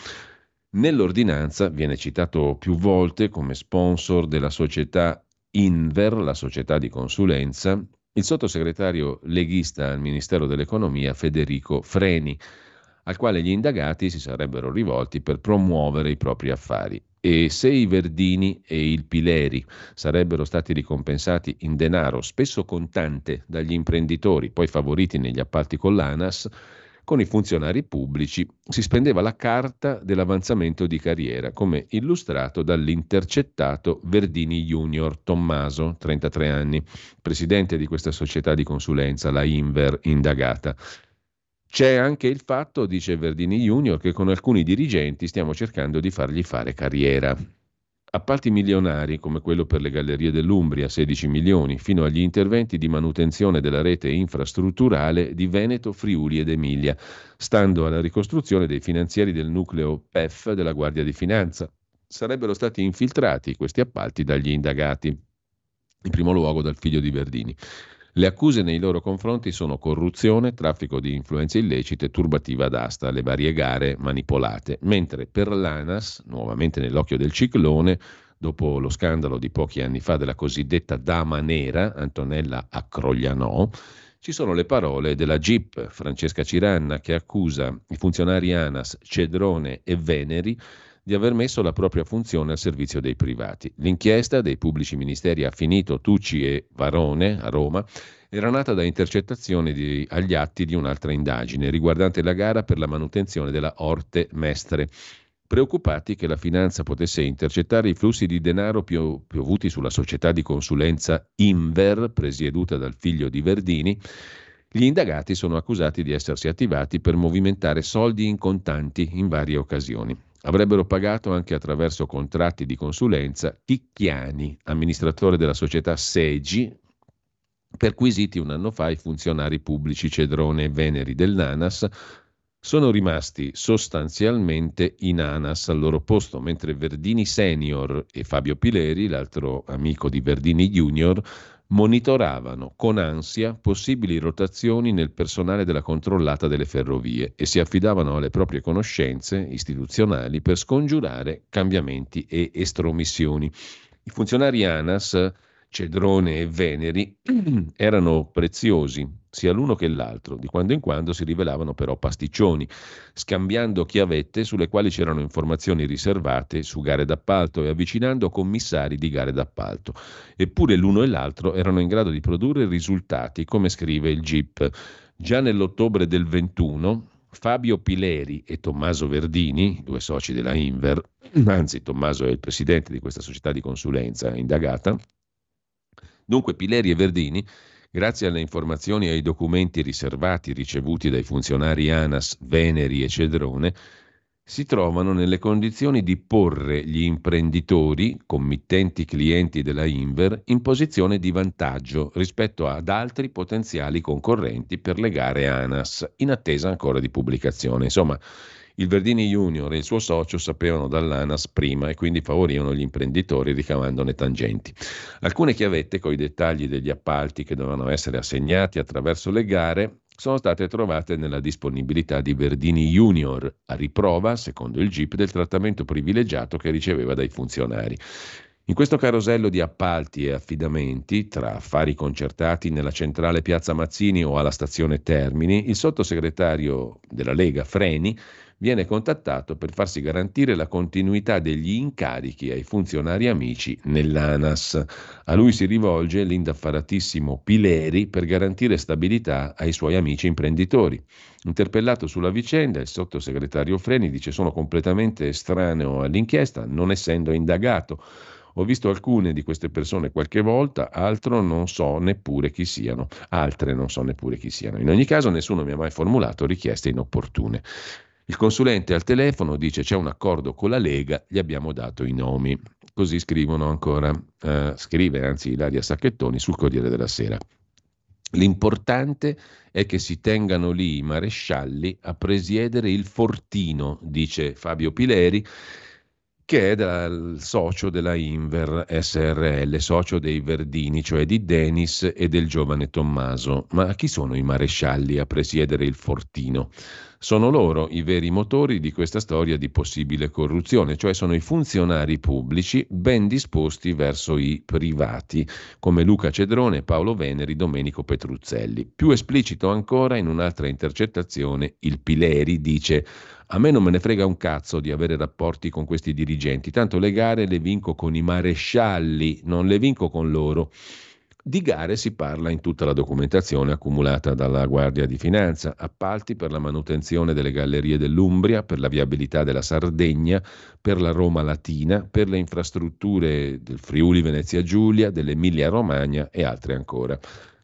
Nell'ordinanza viene citato più volte come sponsor della società Inver, la società di consulenza, il sottosegretario leghista al Ministero dell'Economia Federico Freni, al quale gli indagati si sarebbero rivolti per promuovere i propri affari. E se i Verdini e il Pileri sarebbero stati ricompensati in denaro, spesso contante, dagli imprenditori, poi favoriti negli appalti con l'ANAS, con i funzionari pubblici si spendeva la carta dell'avanzamento di carriera, come illustrato dall'intercettato Verdini Junior Tommaso, 33 anni, presidente di questa società di consulenza, la Inver, indagata. C'è anche il fatto, dice Verdini Junior, che con alcuni dirigenti stiamo cercando di fargli fare carriera. Appalti milionari come quello per le gallerie dell'Umbria, 16 milioni, fino agli interventi di manutenzione della rete infrastrutturale di Veneto, Friuli ed Emilia, stando alla ricostruzione dei finanzieri del nucleo PEF della Guardia di Finanza. Sarebbero stati infiltrati questi appalti dagli indagati, in primo luogo dal figlio di Verdini. Le accuse nei loro confronti sono corruzione, traffico di influenze illecite, turbativa d'asta, le varie gare manipolate, mentre per l'ANAS, nuovamente nell'occhio del ciclone, dopo lo scandalo di pochi anni fa della cosiddetta dama nera, Antonella Accroglianò, ci sono le parole della GIP, Francesca Ciranna, che accusa i funzionari ANAS Cedrone e Veneri di aver messo la propria funzione al servizio dei privati. L'inchiesta dei pubblici ministeri ha finito Tucci e Varone a Roma era nata da intercettazioni di, agli atti di un'altra indagine riguardante la gara per la manutenzione della Orte Mestre. Preoccupati che la finanza potesse intercettare i flussi di denaro pio, piovuti sulla società di consulenza Inver, presieduta dal figlio di Verdini, gli indagati sono accusati di essersi attivati per movimentare soldi in contanti in varie occasioni. Avrebbero pagato anche attraverso contratti di consulenza Chicchiani, amministratore della società Segi, perquisiti un anno fa i funzionari pubblici Cedrone e Veneri del Nanas, sono rimasti sostanzialmente in ANAS al loro posto, mentre Verdini Senior e Fabio Pileri, l'altro amico di Verdini Junior, monitoravano con ansia possibili rotazioni nel personale della controllata delle ferrovie e si affidavano alle proprie conoscenze istituzionali per scongiurare cambiamenti e estromissioni. I funzionari ANAS, Cedrone e Veneri, erano preziosi sia l'uno che l'altro. Di quando in quando si rivelavano però pasticcioni, scambiando chiavette sulle quali c'erano informazioni riservate su gare d'appalto e avvicinando commissari di gare d'appalto. Eppure l'uno e l'altro erano in grado di produrre risultati, come scrive il GIP. Già nell'ottobre del 21 Fabio Pileri e Tommaso Verdini, due soci della Inver, anzi Tommaso è il presidente di questa società di consulenza indagata, dunque Pileri e Verdini, grazie alle informazioni e ai documenti riservati ricevuti dai funzionari ANAS, Veneri e Cedrone, si trovano nelle condizioni di porre gli imprenditori, committenti clienti della Inver, in posizione di vantaggio rispetto ad altri potenziali concorrenti per le gare ANAS, in attesa ancora di pubblicazione. Insomma, il Verdini Junior e il suo socio sapevano dall'ANAS prima e quindi favorivano gli imprenditori ricavandone tangenti. Alcune chiavette con i dettagli degli appalti che dovevano essere assegnati attraverso le gare sono state trovate nella disponibilità di Verdini Junior, a riprova, secondo il GIP, del trattamento privilegiato che riceveva dai funzionari. In questo carosello di appalti e affidamenti, tra affari concertati nella centrale Piazza Mazzini o alla stazione Termini, il sottosegretario della Lega Freni viene contattato per farsi garantire la continuità degli incarichi ai funzionari amici nell'ANAS. A lui si rivolge l'indaffaratissimo Pileri per garantire stabilità ai suoi amici imprenditori. Interpellato sulla vicenda, il sottosegretario Freni dice sono completamente estraneo all'inchiesta, non essendo indagato. Ho visto alcune di queste persone qualche volta, altro non so neppure chi siano, altre non so neppure chi siano. In ogni caso nessuno mi ha mai formulato richieste inopportune. Il consulente al telefono dice c'è un accordo con la Lega, gli abbiamo dato i nomi. Così scrivono ancora, eh, scrive anzi Ilaria Sacchettoni sul Corriere della Sera. L'importante è che si tengano lì i marescialli a presiedere il fortino, dice Fabio Pileri, che è il socio della Inver SRL, socio dei Verdini, cioè di Denis e del giovane Tommaso. Ma chi sono i marescialli a presiedere il fortino? Sono loro i veri motori di questa storia di possibile corruzione, cioè sono i funzionari pubblici ben disposti verso i privati, come Luca Cedrone, Paolo Veneri, Domenico Petruzzelli. Più esplicito ancora, in un'altra intercettazione, il Pileri dice a me non me ne frega un cazzo di avere rapporti con questi dirigenti, tanto le gare le vinco con i marescialli, non le vinco con loro. Di gare si parla in tutta la documentazione accumulata dalla Guardia di Finanza, appalti per la manutenzione delle gallerie dell'Umbria, per la viabilità della Sardegna, per la Roma Latina, per le infrastrutture del Friuli Venezia Giulia, dell'Emilia Romagna e altre ancora.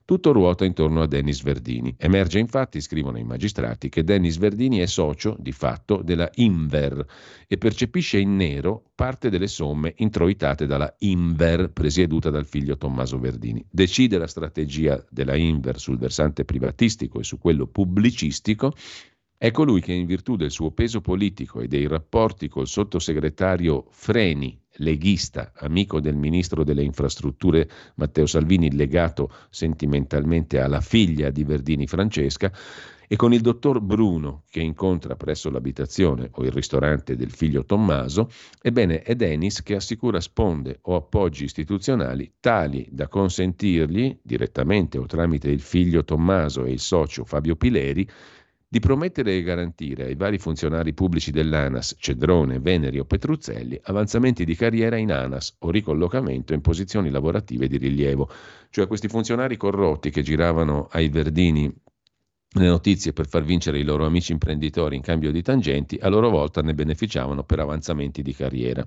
Tutto ruota intorno a Denis Verdini. Emerge infatti, scrivono i magistrati, che Denis Verdini è socio, di fatto, della Inver e percepisce in nero parte delle somme introitate dalla Inver, presieduta dal figlio Tommaso Verdini. Decide la strategia della Inver sul versante privatistico e su quello pubblicistico è colui che in virtù del suo peso politico e dei rapporti col sottosegretario Freni, leghista, amico del ministro delle infrastrutture Matteo Salvini, legato sentimentalmente alla figlia di Verdini Francesca, e con il dottor Bruno che incontra presso l'abitazione o il ristorante del figlio Tommaso, ebbene è Denis che assicura sponde o appoggi istituzionali tali da consentirgli, direttamente o tramite il figlio Tommaso e il socio Fabio Pileri, di promettere e garantire ai vari funzionari pubblici dell'ANAS, Cedrone, Veneri o Petruzzelli, avanzamenti di carriera in ANAS o ricollocamento in posizioni lavorative di rilievo. Cioè questi funzionari corrotti che giravano ai Verdini le notizie per far vincere i loro amici imprenditori in cambio di tangenti, a loro volta ne beneficiavano per avanzamenti di carriera.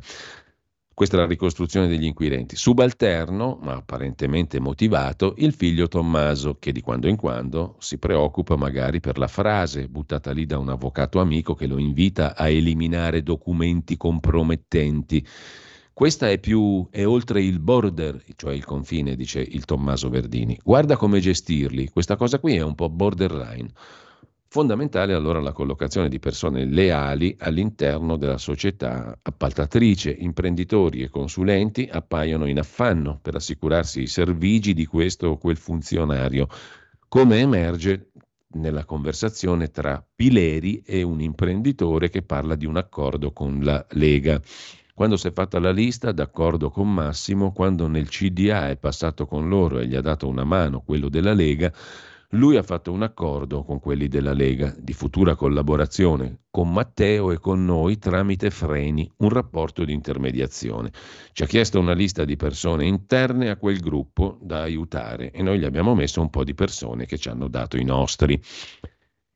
Questa è la ricostruzione degli inquirenti. Subalterno, ma apparentemente motivato, il figlio Tommaso, che di quando in quando si preoccupa magari per la frase buttata lì da un avvocato amico che lo invita a eliminare documenti compromettenti. Questa è più è oltre il border, cioè il confine, dice il Tommaso Verdini. Guarda come gestirli. Questa cosa qui è un po' borderline. Fondamentale allora la collocazione di persone leali all'interno della società appaltatrice. Imprenditori e consulenti appaiono in affanno per assicurarsi i servigi di questo o quel funzionario, come emerge nella conversazione tra Pileri e un imprenditore che parla di un accordo con la Lega. Quando si è fatta la lista, d'accordo con Massimo, quando nel CDA è passato con loro e gli ha dato una mano quello della Lega, Lui ha fatto un accordo con quelli della Lega di futura collaborazione con Matteo e con noi tramite Freni, un rapporto di intermediazione. Ci ha chiesto una lista di persone interne a quel gruppo da aiutare e noi gli abbiamo messo un po' di persone che ci hanno dato i nostri.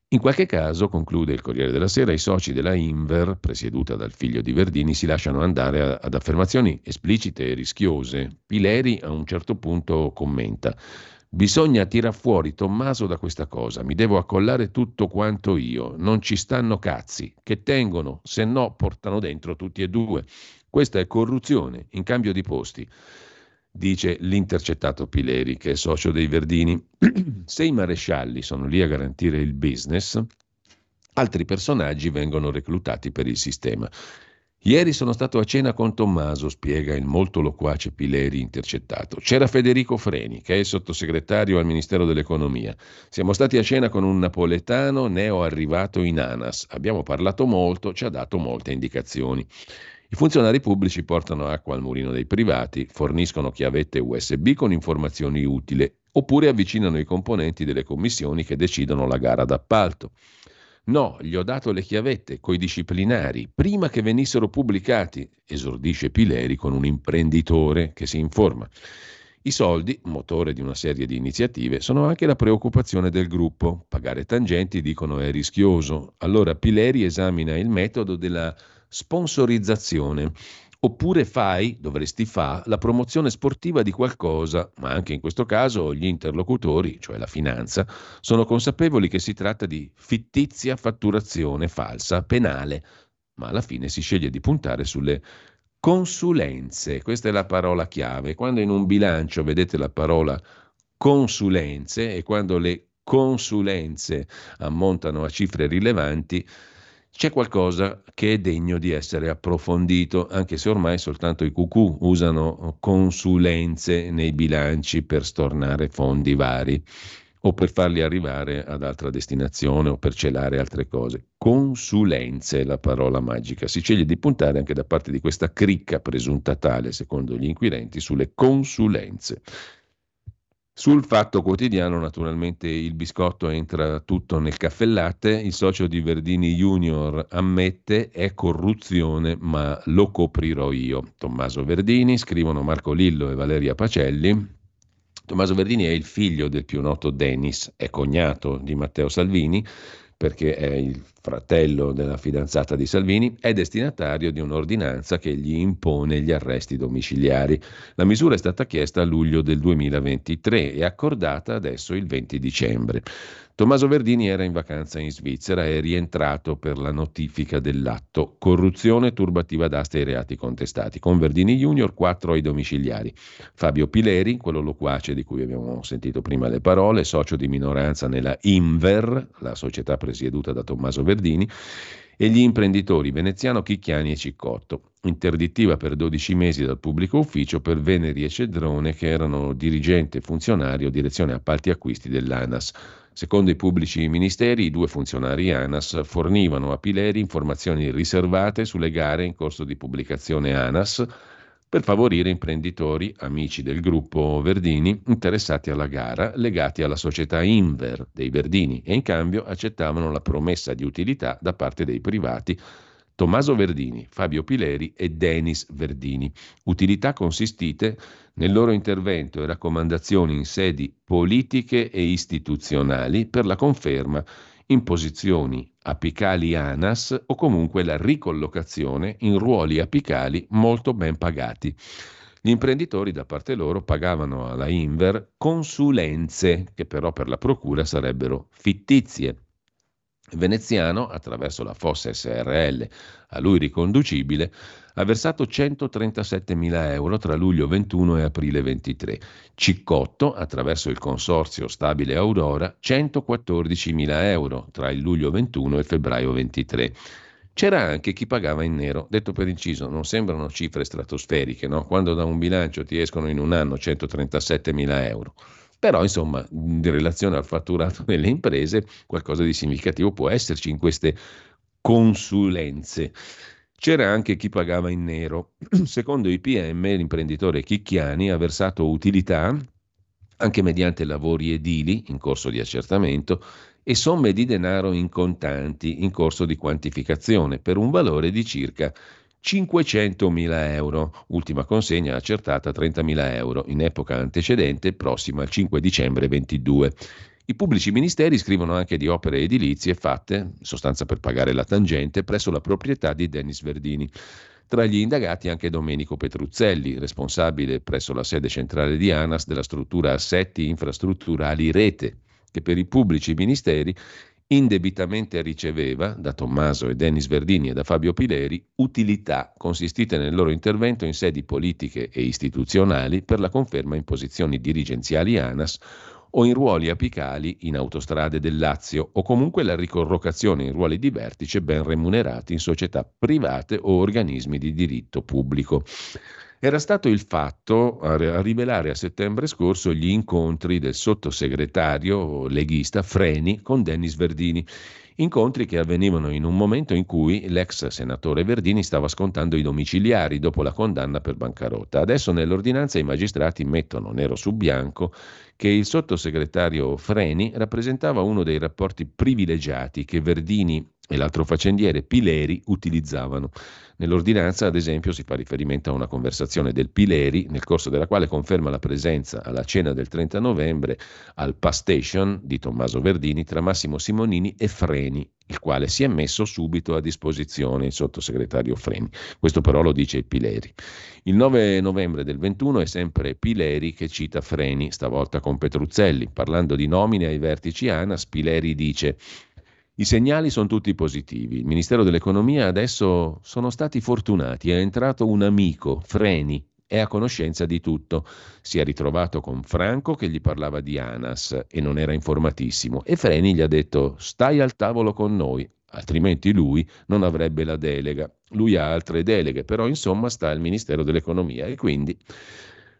In qualche caso, conclude il Corriere della Sera, i soci della Inver, presieduta dal figlio di Verdini, si lasciano andare ad affermazioni esplicite e rischiose. Pileri a un certo punto commenta Bisogna tirar fuori Tommaso da questa cosa, mi devo accollare tutto quanto io, non ci stanno cazzi, che tengono, se no portano dentro tutti e due. Questa è corruzione in cambio di posti dice l'intercettato Pileri, che è socio dei Verdini. Se i marescialli sono lì a garantire il business, altri personaggi vengono reclutati per il sistema. Ieri sono stato a cena con Tommaso, spiega il molto loquace Pileri intercettato. C'era Federico Freni, che è sottosegretario al Ministero dell'Economia. Siamo stati a cena con un napoletano neo arrivato in ANAS. Abbiamo parlato molto, ci ha dato molte indicazioni. I funzionari pubblici portano acqua al mulino dei privati, forniscono chiavette USB con informazioni utili, oppure avvicinano i componenti delle commissioni che decidono la gara d'appalto. No, gli ho dato le chiavette coi disciplinari prima che venissero pubblicati, esordisce Pileri con un imprenditore che si informa. I soldi, motore di una serie di iniziative, sono anche la preoccupazione del gruppo. Pagare tangenti, dicono, è rischioso. Allora Pileri esamina il metodo della sponsorizzazione. Oppure fai, dovresti fare, la promozione sportiva di qualcosa, ma anche in questo caso gli interlocutori, cioè la finanza, sono consapevoli che si tratta di fittizia fatturazione falsa, penale, ma alla fine si sceglie di puntare sulle consulenze. Questa è la parola chiave. Quando in un bilancio vedete la parola consulenze e quando le consulenze ammontano a cifre rilevanti, c'è qualcosa che è degno di essere approfondito, anche se ormai soltanto i cucù usano consulenze nei bilanci per stornare fondi vari o per farli arrivare ad altra destinazione o per celare altre cose. Consulenze è la parola magica. Si sceglie di puntare anche da parte di questa cricca presunta tale, secondo gli inquirenti, sulle consulenze. Sul fatto quotidiano, naturalmente, il biscotto entra tutto nel caffè latte. Il socio di Verdini Junior ammette è corruzione, ma lo coprirò io. Tommaso Verdini, scrivono Marco Lillo e Valeria Pacelli. Tommaso Verdini è il figlio del più noto Denis, è cognato di Matteo Salvini perché è il fratello della fidanzata di Salvini, è destinatario di un'ordinanza che gli impone gli arresti domiciliari. La misura è stata chiesta a luglio del 2023 e accordata adesso il 20 dicembre. Tommaso Verdini era in vacanza in Svizzera e è rientrato per la notifica dell'atto corruzione turbativa d'asta ai reati contestati. Con Verdini Junior quattro ai domiciliari. Fabio Pileri, quello loquace di cui abbiamo sentito prima le parole, socio di minoranza nella Inver, la società presieduta da Tommaso Verdini, e gli imprenditori veneziano Chicchiani e Ciccotto. Interdittiva per 12 mesi dal pubblico ufficio per Veneri e Cedrone che erano dirigente funzionario direzione appalti acquisti dell'ANAS. Secondo i pubblici ministeri, i due funzionari ANAS fornivano a Pileri informazioni riservate sulle gare in corso di pubblicazione ANAS per favorire imprenditori, amici del gruppo Verdini, interessati alla gara, legati alla società Inver dei Verdini e in cambio accettavano la promessa di utilità da parte dei privati Tommaso Verdini, Fabio Pileri e Denis Verdini. Utilità consistite nel loro intervento e raccomandazioni in sedi politiche e istituzionali per la conferma in posizioni apicali ANAS o comunque la ricollocazione in ruoli apicali molto ben pagati. Gli imprenditori da parte loro pagavano alla Inver consulenze che però per la procura sarebbero fittizie veneziano, attraverso la fossa SRL a lui riconducibile, ha versato 137.000 euro tra luglio 21 e aprile 23. Ciccotto, attraverso il consorzio Stabile Aurora, 114.000 euro tra il luglio 21 e febbraio 23. C'era anche chi pagava in nero, detto per inciso, non sembrano cifre stratosferiche, no? quando da un bilancio ti escono in un anno 137.000 euro. Però, insomma, in relazione al fatturato delle imprese, qualcosa di significativo può esserci in queste consulenze. C'era anche chi pagava in nero. Secondo i PM, l'imprenditore Chicchiani ha versato utilità anche mediante lavori edili in corso di accertamento e somme di denaro in contanti in corso di quantificazione per un valore di circa 500.000 euro, ultima consegna accertata 30.000 euro in epoca antecedente prossima al 5 dicembre 22. I pubblici ministeri scrivono anche di opere edilizie fatte, sostanza per pagare la tangente, presso la proprietà di Dennis Verdini. Tra gli indagati anche Domenico Petruzzelli, responsabile presso la sede centrale di ANAS della struttura assetti infrastrutturali Rete, che per i pubblici ministeri indebitamente riceveva da Tommaso e Denis Verdini e da Fabio Pileri utilità consistite nel loro intervento in sedi politiche e istituzionali per la conferma in posizioni dirigenziali ANAS o in ruoli apicali in autostrade del Lazio o comunque la ricollocazione in ruoli di vertice ben remunerati in società private o organismi di diritto pubblico. Era stato il fatto a rivelare a settembre scorso gli incontri del sottosegretario leghista Freni con Dennis Verdini, incontri che avvenivano in un momento in cui l'ex senatore Verdini stava scontando i domiciliari dopo la condanna per bancarotta. Adesso nell'ordinanza i magistrati mettono nero su bianco che il sottosegretario Freni rappresentava uno dei rapporti privilegiati che Verdini e l'altro faccendiere Pileri utilizzavano. Nell'ordinanza, ad esempio, si fa riferimento a una conversazione del Pileri, nel corso della quale conferma la presenza alla cena del 30 novembre al Pastation di Tommaso Verdini tra Massimo Simonini e Freni, il quale si è messo subito a disposizione il sottosegretario Freni. Questo però lo dice il Pileri. Il 9 novembre del 21 è sempre Pileri che cita Freni, stavolta con Petruzzelli. Parlando di nomine ai vertici ANAS, Pileri dice i segnali sono tutti positivi. Il Ministero dell'Economia adesso sono stati fortunati, è entrato un amico, Freni, è a conoscenza di tutto. Si è ritrovato con Franco che gli parlava di Anas e non era informatissimo e Freni gli ha detto stai al tavolo con noi, altrimenti lui non avrebbe la delega. Lui ha altre deleghe, però insomma sta al Ministero dell'Economia e quindi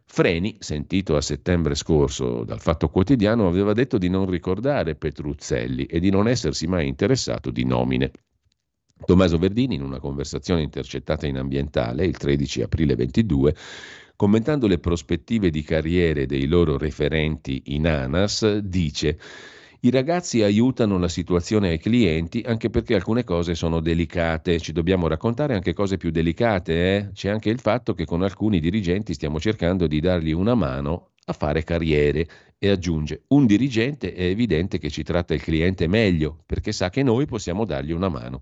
Freni, sentito a settembre scorso dal Fatto Quotidiano, aveva detto di non ricordare Petruzzelli e di non essersi mai interessato di nomine. Tommaso Verdini, in una conversazione intercettata in ambientale il 13 aprile 22, commentando le prospettive di carriere dei loro referenti in ANAS, dice i ragazzi aiutano la situazione ai clienti anche perché alcune cose sono delicate, ci dobbiamo raccontare anche cose più delicate, eh? c'è anche il fatto che con alcuni dirigenti stiamo cercando di dargli una mano a fare carriere e aggiunge un dirigente è evidente che ci tratta il cliente meglio perché sa che noi possiamo dargli una mano.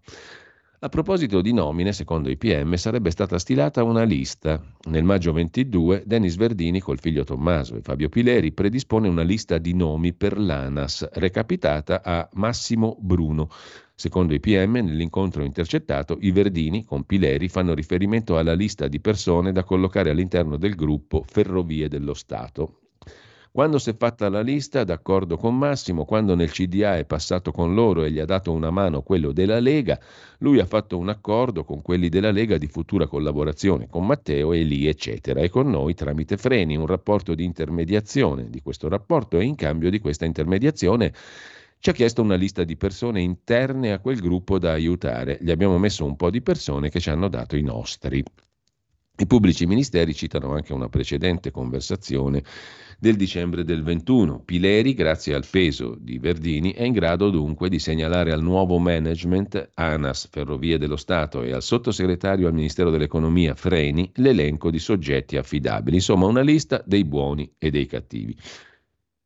A proposito di nomine, secondo i PM sarebbe stata stilata una lista. Nel maggio 22 Denis Verdini col figlio Tommaso e Fabio Pileri predispone una lista di nomi per l'ANAS recapitata a Massimo Bruno. Secondo i PM, nell'incontro intercettato, i Verdini con Pileri fanno riferimento alla lista di persone da collocare all'interno del gruppo Ferrovie dello Stato, quando si è fatta la lista, d'accordo con Massimo, quando nel CDA è passato con loro e gli ha dato una mano quello della Lega, lui ha fatto un accordo con quelli della Lega di futura collaborazione con Matteo e lì, eccetera, e con noi tramite Freni, un rapporto di intermediazione di questo rapporto e in cambio di questa intermediazione ci ha chiesto una lista di persone interne a quel gruppo da aiutare. Gli abbiamo messo un po' di persone che ci hanno dato i nostri. I pubblici ministeri citano anche una precedente conversazione del dicembre del 21. Pileri, grazie al peso di Verdini, è in grado dunque di segnalare al nuovo management ANAS Ferrovie dello Stato e al sottosegretario al Ministero dell'Economia Freni l'elenco di soggetti affidabili, insomma una lista dei buoni e dei cattivi.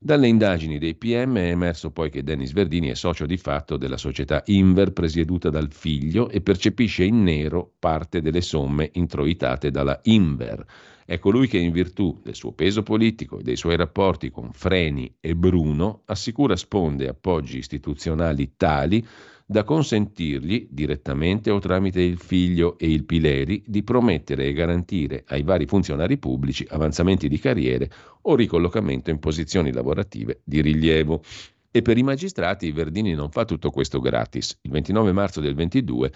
Dalle indagini dei PM è emerso poi che Dennis Verdini è socio di fatto della società Inver presieduta dal figlio e percepisce in nero parte delle somme introitate dalla Inver. È colui che in virtù del suo peso politico e dei suoi rapporti con Freni e Bruno assicura sponde e appoggi istituzionali tali da consentirgli, direttamente o tramite il figlio e il Pileri, di promettere e garantire ai vari funzionari pubblici avanzamenti di carriere o ricollocamento in posizioni lavorative di rilievo. E per i magistrati Verdini non fa tutto questo gratis. Il 29 marzo del 22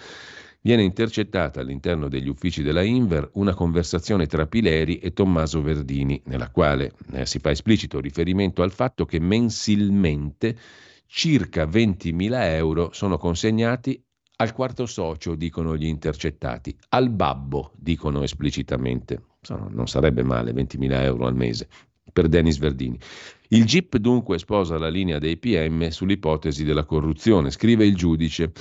viene intercettata all'interno degli uffici della Inver una conversazione tra Pileri e Tommaso Verdini, nella quale eh, si fa esplicito riferimento al fatto che mensilmente circa 20.000 euro sono consegnati al quarto socio, dicono gli intercettati, al babbo, dicono esplicitamente. Non sarebbe male 20.000 euro al mese per Denis Verdini. Il GIP dunque sposa la linea dei PM sull'ipotesi della corruzione, scrive il giudice.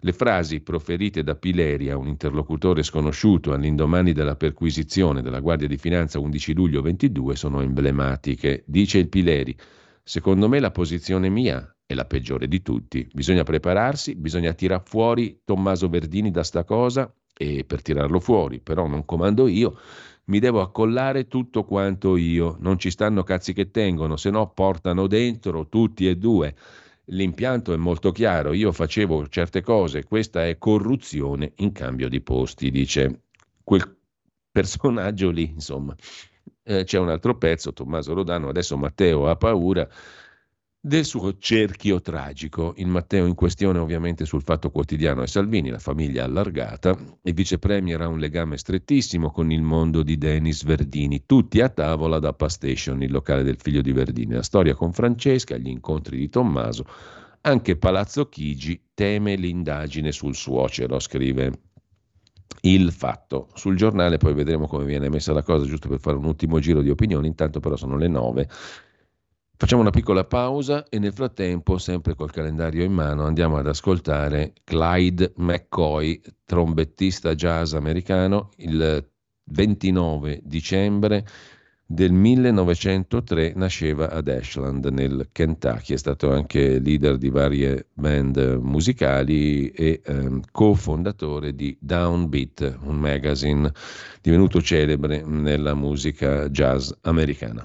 Le frasi proferite da Pileria, un interlocutore sconosciuto all'indomani della perquisizione della Guardia di Finanza 11 luglio 22 sono emblematiche. Dice il Pileri, secondo me la posizione mia è la peggiore di tutti. Bisogna prepararsi, bisogna tirar fuori Tommaso Verdini da sta cosa e per tirarlo fuori, però non comando io, mi devo accollare tutto quanto io, non ci stanno cazzi che tengono, se no portano dentro tutti e due. L'impianto è molto chiaro, io facevo certe cose, questa è corruzione in cambio di posti, dice quel personaggio lì, insomma. Eh, c'è un altro pezzo, Tommaso Rodano, adesso Matteo ha paura, del suo cerchio tragico. Il Matteo in questione ovviamente sul Fatto Quotidiano è Salvini, la famiglia allargata. Il vice premier ha un legame strettissimo con il mondo di Denis Verdini, tutti a tavola da Pastation, il locale del figlio di Verdini. La storia con Francesca, gli incontri di Tommaso. Anche Palazzo Chigi teme l'indagine sul suocero, scrive il fatto. Sul giornale poi vedremo come viene messa la cosa, giusto per fare un ultimo giro di opinioni, intanto però sono le nove Facciamo una piccola pausa e nel frattempo, sempre col calendario in mano, andiamo ad ascoltare Clyde McCoy, trombettista jazz americano, il 29 dicembre del 1903 nasceva ad Ashland nel Kentucky, è stato anche leader di varie band musicali e ehm, cofondatore di Downbeat, un magazine divenuto celebre nella musica jazz americana.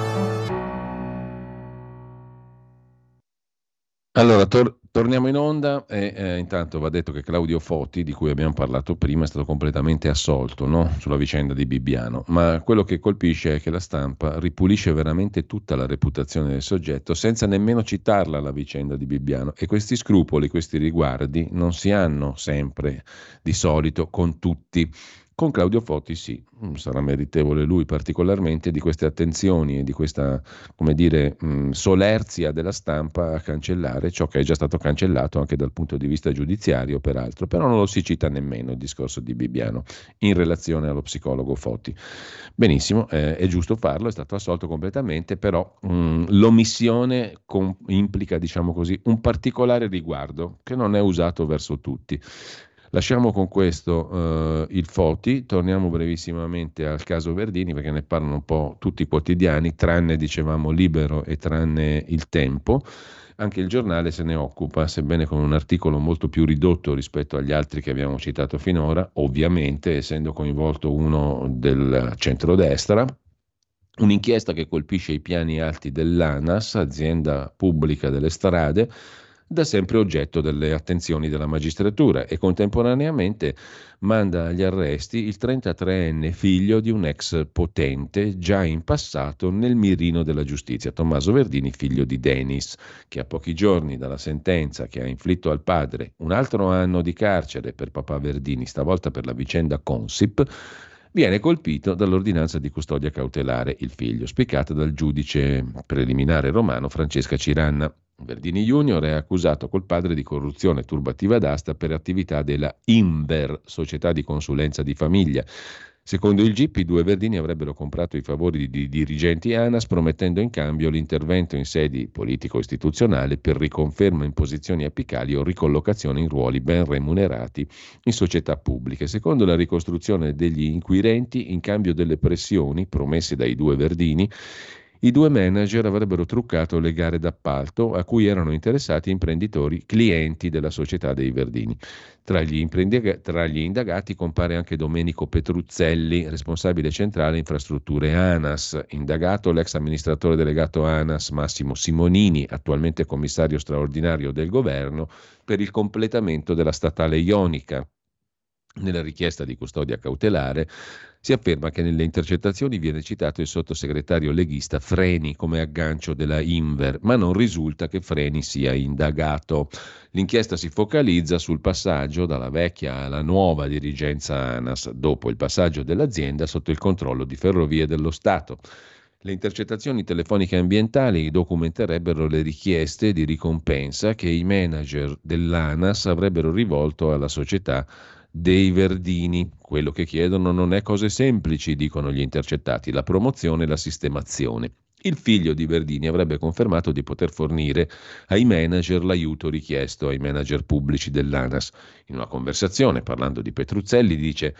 Allora, tor- Torniamo in onda e eh, intanto va detto che Claudio Foti, di cui abbiamo parlato prima, è stato completamente assolto no? sulla vicenda di Bibbiano, ma quello che colpisce è che la stampa ripulisce veramente tutta la reputazione del soggetto senza nemmeno citarla la vicenda di Bibbiano e questi scrupoli, questi riguardi non si hanno sempre di solito con tutti. Con Claudio Foti sì, mm, sarà meritevole lui particolarmente di queste attenzioni e di questa, come dire, mh, mm, solerzia della stampa a cancellare ciò che è già stato cancellato anche dal punto di vista giudiziario, peraltro, però non lo si cita nemmeno il discorso di Bibbiano in relazione allo psicologo Foti. Benissimo, eh, è giusto farlo, è stato assolto completamente, però mh, mm, l'omissione com- implica, diciamo così, un particolare riguardo che non è usato verso tutti. Lasciamo con questo uh, il Foti, torniamo brevissimamente al caso Verdini perché ne parlano un po' tutti i quotidiani, tranne dicevamo Libero e tranne Il Tempo. Anche il giornale se ne occupa, sebbene con un articolo molto più ridotto rispetto agli altri che abbiamo citato finora, ovviamente essendo coinvolto uno del centrodestra, un'inchiesta che colpisce i piani alti dell'ANAS, azienda pubblica delle strade, da sempre oggetto delle attenzioni della magistratura e contemporaneamente manda agli arresti il 33enne figlio di un ex potente già in passato nel mirino della giustizia, Tommaso Verdini, figlio di Denis, che a pochi giorni dalla sentenza che ha inflitto al padre un altro anno di carcere per papà Verdini, stavolta per la vicenda Consip, viene colpito dall'ordinanza di custodia cautelare il figlio, spiccata dal giudice preliminare romano Francesca Ciranna. Verdini Junior è accusato col padre di corruzione turbativa d'asta per attività della Inver, società di consulenza di famiglia. Secondo il GIP, i due Verdini avrebbero comprato i favori di dirigenti ANAS promettendo in cambio l'intervento in sedi politico-istituzionali per riconferma in posizioni apicali o ricollocazione in ruoli ben remunerati in società pubbliche. Secondo la ricostruzione degli inquirenti, in cambio delle pressioni promesse dai due Verdini, i due manager avrebbero truccato le gare d'appalto a cui erano interessati imprenditori clienti della società dei Verdini. Tra gli, tra gli indagati compare anche Domenico Petruzzelli, responsabile centrale infrastrutture ANAS, indagato l'ex amministratore delegato ANAS Massimo Simonini, attualmente commissario straordinario del governo per il completamento della statale Ionica. Nella richiesta di custodia cautelare si afferma che nelle intercettazioni viene citato il sottosegretario leghista Freni come aggancio della Inver, ma non risulta che Freni sia indagato. L'inchiesta si focalizza sul passaggio dalla vecchia alla nuova dirigenza ANAS, dopo il passaggio dell'azienda sotto il controllo di Ferrovie dello Stato. Le intercettazioni telefoniche ambientali documenterebbero le richieste di ricompensa che i manager dell'ANAS avrebbero rivolto alla società dei Verdini. Quello che chiedono non è cose semplici, dicono gli intercettati, la promozione e la sistemazione. Il figlio di Verdini avrebbe confermato di poter fornire ai manager l'aiuto richiesto ai manager pubblici dell'ANAS. In una conversazione, parlando di Petruzzelli, dice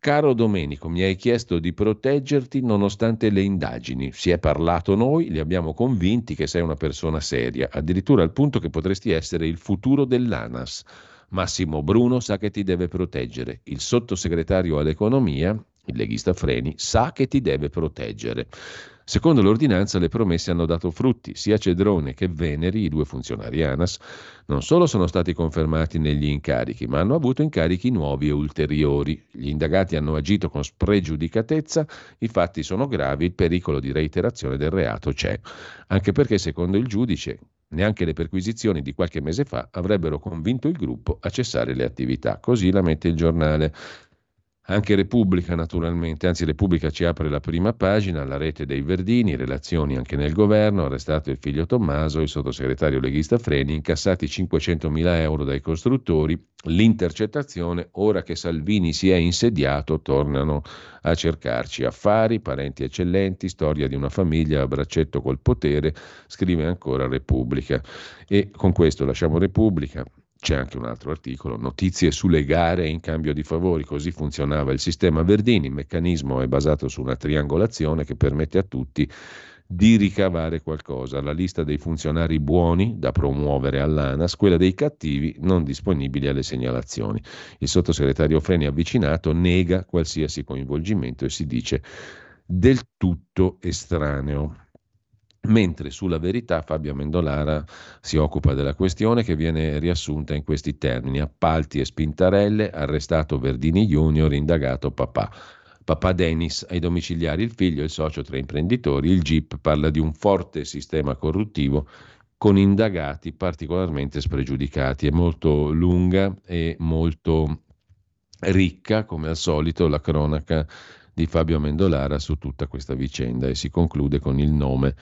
Caro Domenico, mi hai chiesto di proteggerti nonostante le indagini. Si è parlato noi, li abbiamo convinti che sei una persona seria, addirittura al punto che potresti essere il futuro dell'ANAS. Massimo Bruno sa che ti deve proteggere. Il sottosegretario all'economia, il leghista Freni, sa che ti deve proteggere. Secondo l'ordinanza le promesse hanno dato frutti, sia Cedrone che Veneri, i due funzionari ANAS, non solo sono stati confermati negli incarichi, ma hanno avuto incarichi nuovi e ulteriori. Gli indagati hanno agito con spregiudicatezza, i fatti sono gravi, il pericolo di reiterazione del reato c'è, anche perché secondo il giudice Neanche le perquisizioni di qualche mese fa avrebbero convinto il gruppo a cessare le attività. Così la mette il giornale. Anche Repubblica, naturalmente, anzi Repubblica ci apre la prima pagina, la rete dei Verdini, relazioni anche nel governo, arrestato il figlio Tommaso, il sottosegretario leghista Freni, incassati 500 mila euro dai costruttori, l'intercettazione, ora che Salvini si è insediato, tornano a cercarci affari, parenti eccellenti, storia di una famiglia a braccetto col potere, scrive ancora Repubblica. E con questo lasciamo Repubblica, c'è anche un altro articolo, notizie sulle gare in cambio di favori, così funzionava il sistema Verdini, il meccanismo è basato su una triangolazione che permette a tutti di ricavare qualcosa, la lista dei funzionari buoni da promuovere all'ANAS, quella dei cattivi non disponibili alle segnalazioni. Il sottosegretario Freni avvicinato nega qualsiasi coinvolgimento e si dice del tutto estraneo. Mentre sulla verità Fabio Amendolara si occupa della questione che viene riassunta in questi termini: appalti e spintarelle, arrestato Verdini Junior, indagato papà. Papà Dennis ai domiciliari, il figlio il socio tra imprenditori. Il GIP parla di un forte sistema corruttivo con indagati particolarmente spregiudicati. È molto lunga e molto ricca, come al solito, la cronaca di Fabio Amendolara su tutta questa vicenda e si conclude con il nome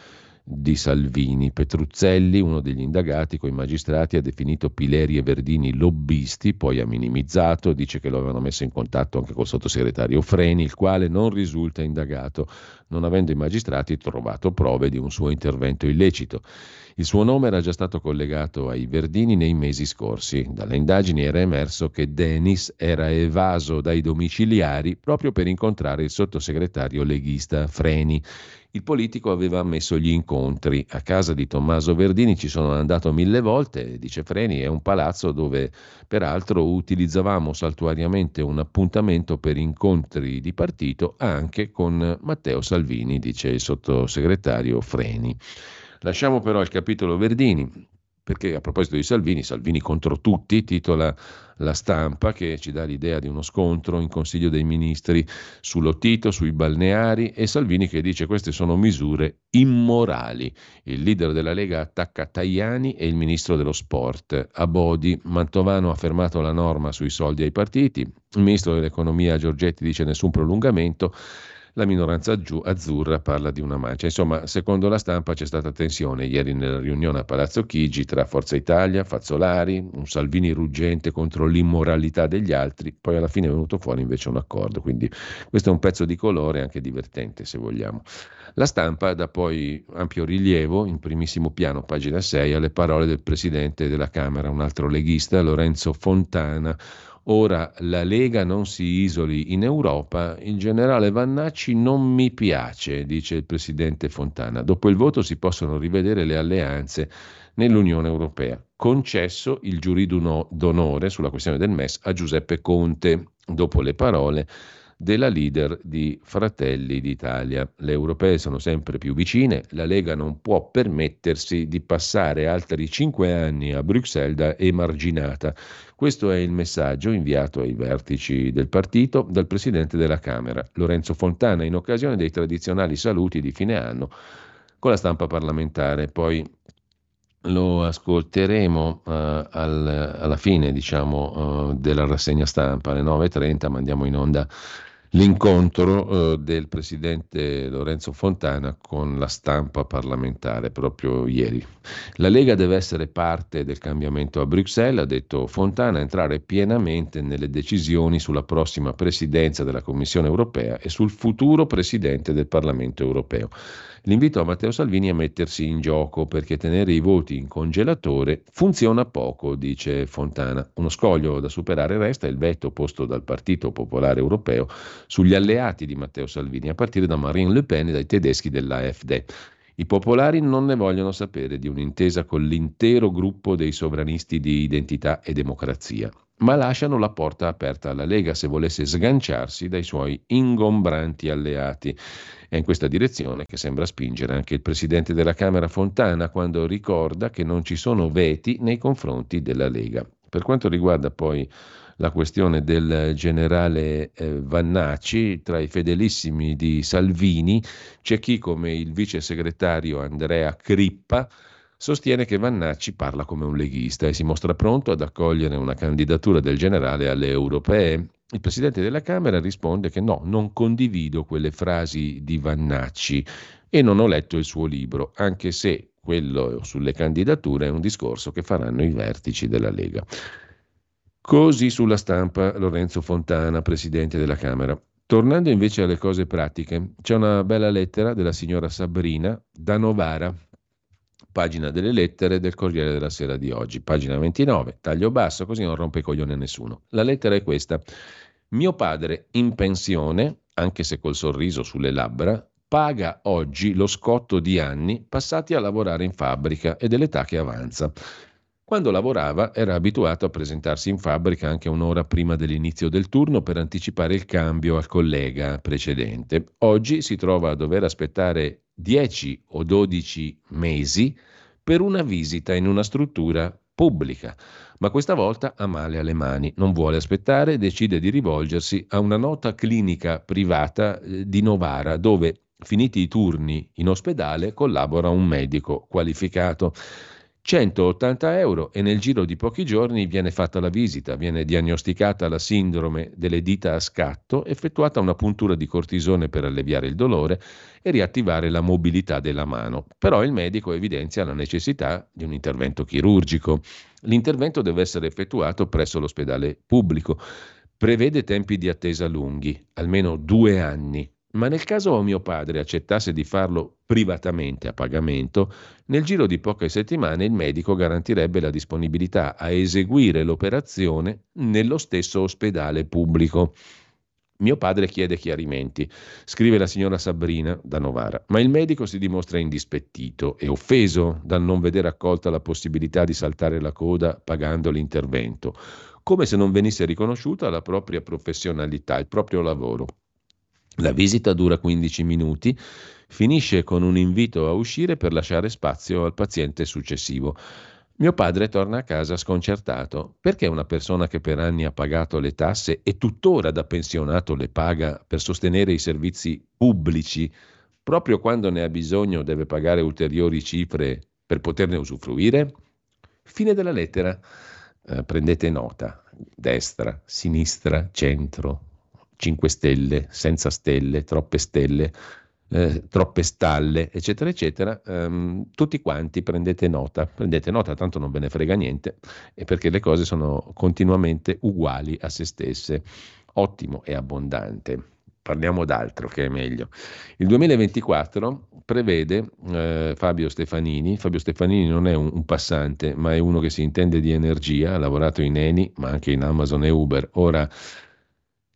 di Salvini. Petruzzelli, uno degli indagati con i magistrati, ha definito Pileri e Verdini lobbisti, poi ha minimizzato, dice che lo avevano messo in contatto anche col sottosegretario Freni, il quale non risulta indagato, non avendo i magistrati trovato prove di un suo intervento illecito. Il suo nome era già stato collegato ai Verdini nei mesi scorsi. Dalle indagini era emerso che Denis era evaso dai domiciliari proprio per incontrare il sottosegretario leghista Freni il politico aveva ammesso gli incontri. A casa di Tommaso Verdini ci sono andato mille volte, dice Freni, è un palazzo dove peraltro utilizzavamo saltuariamente un appuntamento per incontri di partito anche con Matteo Salvini, dice il sottosegretario Freni. Lasciamo però il capitolo Verdini, perché a proposito di Salvini, Salvini contro tutti, titola la stampa che ci dà l'idea di uno scontro in Consiglio dei Ministri sull'Ottito, sui balneari e Salvini che dice queste sono misure immorali. Il leader della Lega attacca Tajani e il ministro dello sport. A Bodi, Mantovano ha fermato la norma sui soldi ai partiti, il ministro dell'economia Giorgetti dice nessun prolungamento la minoranza azzurra parla di una mancia. Insomma, secondo la stampa c'è stata tensione ieri nella riunione a Palazzo Chigi tra Forza Italia, Fazzolari, un Salvini ruggente contro l'immoralità degli altri, poi alla fine è venuto fuori invece un accordo, quindi questo è un pezzo di colore anche divertente se vogliamo. La stampa dà poi ampio rilievo, in primissimo piano, pagina 6, alle parole del presidente della Camera, un altro leghista, Lorenzo Fontana, Ora la Lega non si isoli in Europa, il generale Vannacci non mi piace, dice il presidente Fontana. Dopo il voto si possono rivedere le alleanze nell'Unione Europea. Concesso il giurì d'onore sulla questione del MES a Giuseppe Conte. Dopo le parole della leader di Fratelli d'Italia. Le europee sono sempre più vicine, la Lega non può permettersi di passare altri cinque anni a Bruxelles da emarginata. Questo è il messaggio inviato ai vertici del partito dal Presidente della Camera, Lorenzo Fontana, in occasione dei tradizionali saluti di fine anno con la stampa parlamentare. Poi lo ascolteremo uh, al, alla fine diciamo, uh, della rassegna stampa alle 9.30, ma andiamo in onda l'incontro eh, del presidente Lorenzo Fontana con la stampa parlamentare proprio ieri. La Lega deve essere parte del cambiamento a Bruxelles, ha detto Fontana, entrare pienamente nelle decisioni sulla prossima presidenza della Commissione europea e sul futuro presidente del Parlamento europeo. L'invito a Matteo Salvini a mettersi in gioco perché tenere i voti in congelatore funziona poco, dice Fontana. Uno scoglio da superare resta il veto posto dal Partito Popolare Europeo sugli alleati di Matteo Salvini, a partire da Marine Le Pen e dai tedeschi dell'AfD. I popolari non ne vogliono sapere di un'intesa con l'intero gruppo dei sovranisti di identità e democrazia, ma lasciano la porta aperta alla Lega se volesse sganciarsi dai suoi ingombranti alleati. È in questa direzione che sembra spingere anche il presidente della Camera Fontana quando ricorda che non ci sono veti nei confronti della Lega. Per quanto riguarda poi la questione del generale eh, Vannacci, tra i fedelissimi di Salvini c'è chi come il vice segretario Andrea Crippa sostiene che Vannacci parla come un leghista e si mostra pronto ad accogliere una candidatura del generale alle europee. Il presidente della Camera risponde che no, non condivido quelle frasi di Vannacci e non ho letto il suo libro, anche se quello sulle candidature è un discorso che faranno i vertici della Lega. Così sulla stampa Lorenzo Fontana, presidente della Camera. Tornando invece alle cose pratiche, c'è una bella lettera della signora Sabrina da Novara, pagina delle lettere del Corriere della Sera di oggi, pagina 29, taglio basso, così non rompe i coglioni a nessuno. La lettera è questa. Mio padre, in pensione, anche se col sorriso sulle labbra, paga oggi lo scotto di anni passati a lavorare in fabbrica e dell'età che avanza. Quando lavorava era abituato a presentarsi in fabbrica anche un'ora prima dell'inizio del turno per anticipare il cambio al collega precedente. Oggi si trova a dover aspettare 10 o 12 mesi per una visita in una struttura pubblica, ma questa volta ha male alle mani, non vuole aspettare e decide di rivolgersi a una nota clinica privata eh, di Novara, dove, finiti i turni in ospedale, collabora un medico qualificato. 180 euro e nel giro di pochi giorni viene fatta la visita, viene diagnosticata la sindrome delle dita a scatto, effettuata una puntura di cortisone per alleviare il dolore e riattivare la mobilità della mano. Però il medico evidenzia la necessità di un intervento chirurgico. L'intervento deve essere effettuato presso l'ospedale pubblico. Prevede tempi di attesa lunghi, almeno due anni, ma nel caso mio padre accettasse di farlo privatamente a pagamento, nel giro di poche settimane il medico garantirebbe la disponibilità a eseguire l'operazione nello stesso ospedale pubblico. Mio padre chiede chiarimenti, scrive la signora Sabrina da Novara, ma il medico si dimostra indispettito e offeso dal non vedere accolta la possibilità di saltare la coda pagando l'intervento, come se non venisse riconosciuta la propria professionalità, il proprio lavoro. La visita dura 15 minuti, finisce con un invito a uscire per lasciare spazio al paziente successivo. Mio padre torna a casa sconcertato. Perché una persona che per anni ha pagato le tasse e tuttora da pensionato le paga per sostenere i servizi pubblici, proprio quando ne ha bisogno deve pagare ulteriori cifre per poterne usufruire? Fine della lettera. Eh, prendete nota. Destra, sinistra, centro, 5 stelle, senza stelle, troppe stelle, eh, troppe stalle, eccetera, eccetera, ehm, tutti quanti prendete nota, prendete nota, tanto non ve ne frega niente, perché le cose sono continuamente uguali a se stesse. Ottimo e abbondante. Parliamo d'altro che è meglio. Il 2024 prevede eh, Fabio Stefanini, Fabio Stefanini non è un, un, passante, ma è uno che si intende di energia, ha lavorato in Eni, ma anche in Amazon e Uber. Ora